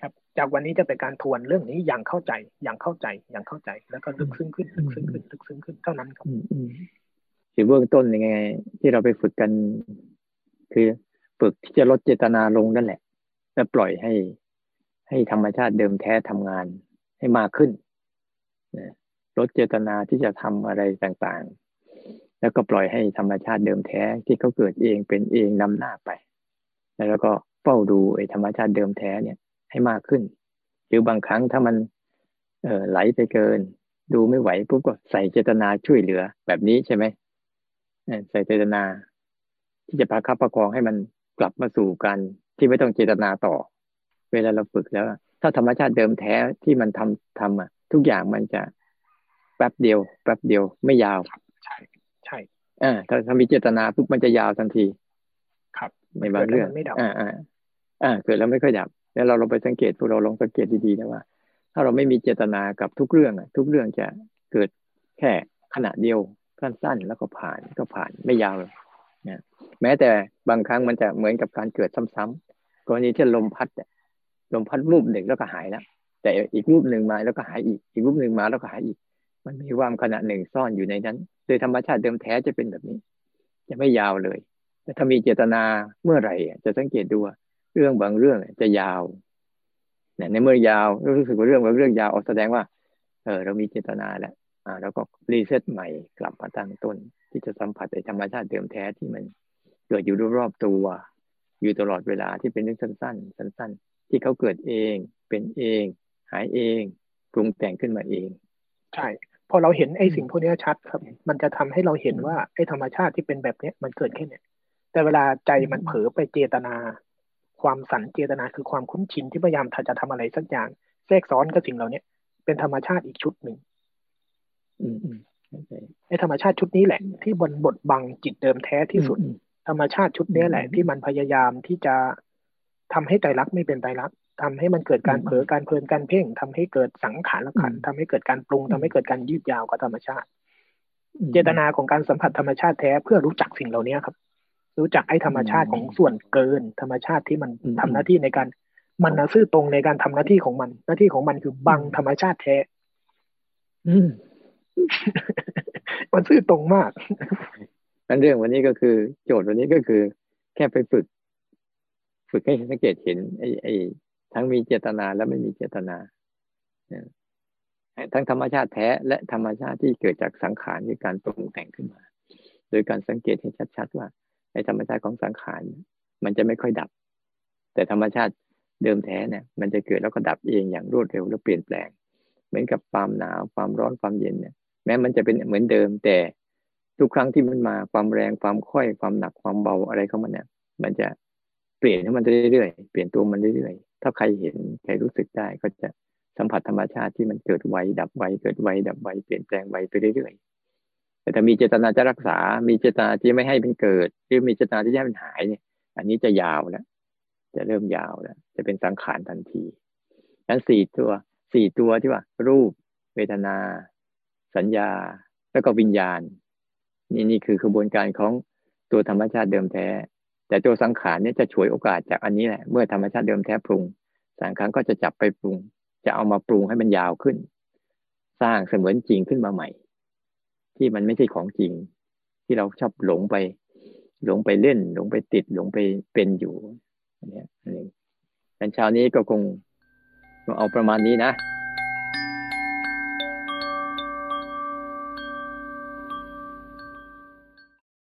ครับ จากวันนี้จะเป็นการทวนเรื่องนี้อย่างเข้าใจ อย่างเข้าใจ อย่างเข้าใจ แล้วก็ลึกซึ้งขึ้น ลึกซึ้งขึ้น ลึกซึ้งขึ้นเท่านั้นครับคือเบื้องต้นยังไง ที่เราไปฝึกกัน คือ ฝึกที่จะลดเจตนาลงนั่นแหละ แล้วปล่อยให้ให้ธรรมชาติเดิมแท้ทำงานให้มากขึ้นลดเจตนาที่จะทำอะไรต่างๆ แล้วก็ปล่อยให้ธรรมชาติเดิมแท้ที่เขาเกิดเองเป็นเองนำหน้าไป แล้วก็เฝ้าดูไอ้ธรรมชาติเดิมแท้เนี่ยให้มากขึ้น หรือบางครั้งถ้ามันเออไหลไปเกิน ดูไม่ไหวปุ๊บก็ใส่เจตนาช่วยเหลือแบบนี้ใช่ไหมใส่เจตนา ที่จะพาคับประคองให้มัน กลับมาสู่กันที่ไม่ต้องเจตนาต่อ เวลาเราฝึกแล้ว ถ้าธรรมชาติเดิมแท้ที่มันทำทำอะ ทุกอย่างมันจะแป๊บเดียว แป๊บเดียวไม่ยาวใช่ใช่อ่าถ้าถ้ามีเจตนาปุ๊บมันจะยาวทันที ครับในบางเรื่องอ่าอ่าอ่าเกิดแล้วไม่ค่อยดับ แล้วเราลองไปสังเกตพวกเราลองสังเกตดีๆนะว่า ถ้าเราไม่มีเจตนากับทุกเรื่องอะ ทุกเรื่องจะเกิดแค่ขณะเดียวสั้นๆแล้วก็ผ่านก็ผ่านไม่ยาวเลย นะแม้แต่บางครั้งมันจะเหมือนกับการเกิดซ้ำๆกรณีที่ลมพัดลมพัดรูปหนึ่งแล้วก็หายแล้วแต่อีกรูปหนึ่งมาแล้วก็หายอีก อีกรูปหนึ่งมาแล้วก็หายอีก มันมีความขณะหนึ่งซ่อนอยู่ในนั้น โดยธรรมชาติเดิมแท้จะเป็นแบบนี้ จะไม่ยาวเลย แต่ถ้ามีเจตนาเมื่อไหร่จะสังเกตดูเรื่องบางเรื่องจะยาวเนี่ยในเมื่อยาวรู้สึกว่าเรื่องบางเรื่องยาวออแสดงว่า เออเรามีเจตนาแล้ว แล้วก็รีเซ็ตใหม่กลับมาตั้งต้น ที่จะสัมผัสในธรรมชาติเดิมแท้ที่มันเกิดอยู่รอบๆตัว อยู่ตลอดเวลาที่เป็นเรื่องสั้น ๆ สั้น ๆ ที่เขาเกิดเองเป็นเอง หายเองปรุงแต่งขึ้นมาเองใช่พอเราเห็นไอ้สิ่งพวกนี้ชัดครับ มันจะทำให้เราเห็นว่าไอ้ธรรมชาติที่เป็นแบบเนี้ยมันเกิดแค่เนี้ยแต่เวลาใจมันเผลอไปเจตนา ความสันเจตนาคือความคุ้นชินที่พยายามจะทำอะไรสักอย่าง แทรกซ้อนกับสิ่งเหล่านี้เป็นธรรมชาติอีกชุดหนึ่ง ไอ้ธรรมชาติชุดนี้แหละ ที่บนบทบังจิตเดิมแท้ที่สุด ธรรมชาติชุดนี้แหละ ที่มันพยายามที่จะทำให้ใจรักไม่เป็นใจรักทำให้มันเกิดการเผลอการเพลินการเพ่งทำให้เกิดสังขารขันทำให้เกิดการปรุงทำให้เกิดการยืดยาวกับธรรมชาติ เจตนาของการสัมผัสธรรมชาติแท้เพื่อรู้จักสิ่งเหล่านี้ครับ รู้จักไอ้ธรรมชาติของส่วนเกิน ธรรมชาติที่มันทำหน้าที่ในการมันนะซื่อตรงในการทำหน้าที่ของมัน หน้าที่ของมันคือบังธรรมชาติแท้อื มันซื่อตรงมากนันเรื่องวันนี้ก็คือ โจทย์วันนี้ก็คือ แค่ไปฝึก ฝึกให้สังเกตเห็นไอ้ไอ้ทั้งมีเจตนาและไม่มีเจตนาทั้งธรรมชาติแท้และธรรมชาติที่เกิดจากสังขารคือการปรุงแต่งขึ้นมา โดยการสังเกตให้ชัดๆว่าในธรรมชาติของสังขารมันจะไม่ค่อยดับ แต่ธรรมชาติเดิมแท้เนี่ย มันจะเกิดแล้วก็ดับเองอย่างรวดเร็วและเปลี่ยนแปลง เหมือนกับความหนาวความร้อนความเย็นเนี่ย แม้มันจะเป็นเหมือนเดิม แต่ทุกครั้งที่มันมาความแรงความค่อยความหนักความเบาอะไรเข้ามาเนี่ยมันจะเปลี่ยนให้มันเรื่อยๆเปลี่ยนตัวมันเรื่อยๆถ้าใครเห็นใครรู้สึกได้ก็จะสัมผัสธรรมชาติที่มันเกิดไวดับไวเกิดไวดับไวเปลี่ยนแปลงไวไปเรื่อยๆแต่ถ้ามีเจตนาจะรักษา มีเจตนาที่ไม่ให้มันเกิด หรือมีเจตนาที่จะให้มันหายเนี่ย อันนี้จะยาวแล้วจะเริ่มยาวแล้วจะเป็นสังขารทันทีนั้นสี่ตัวสี่ตัวที่ว่า รูป เวทนา สัญญาแล้วก็วิญญาณ นี่นี่คือกระบวนการของตัวธรรมชาติเดิมแท้ แต่ตัวสังขารเนี่ยจะฉวยโอกาสจากอันนี้แหละเมื่อธรรมชาติเดิมแท้ปรุง สังขารก็จะจับไปปรุง จะเอามาปรุงให้มันยาวขึ้น สร้างเสมือนจริงขึ้นมาใหม่ ที่มันไม่ใช่ของจริง ที่เราชอบหลงไป หลงไปเล่น หลงไปติดหลงไปเป็นอยู่อันนี้อันนี้แต่เช้านี้ก็คงเอาประมาณนี้นะ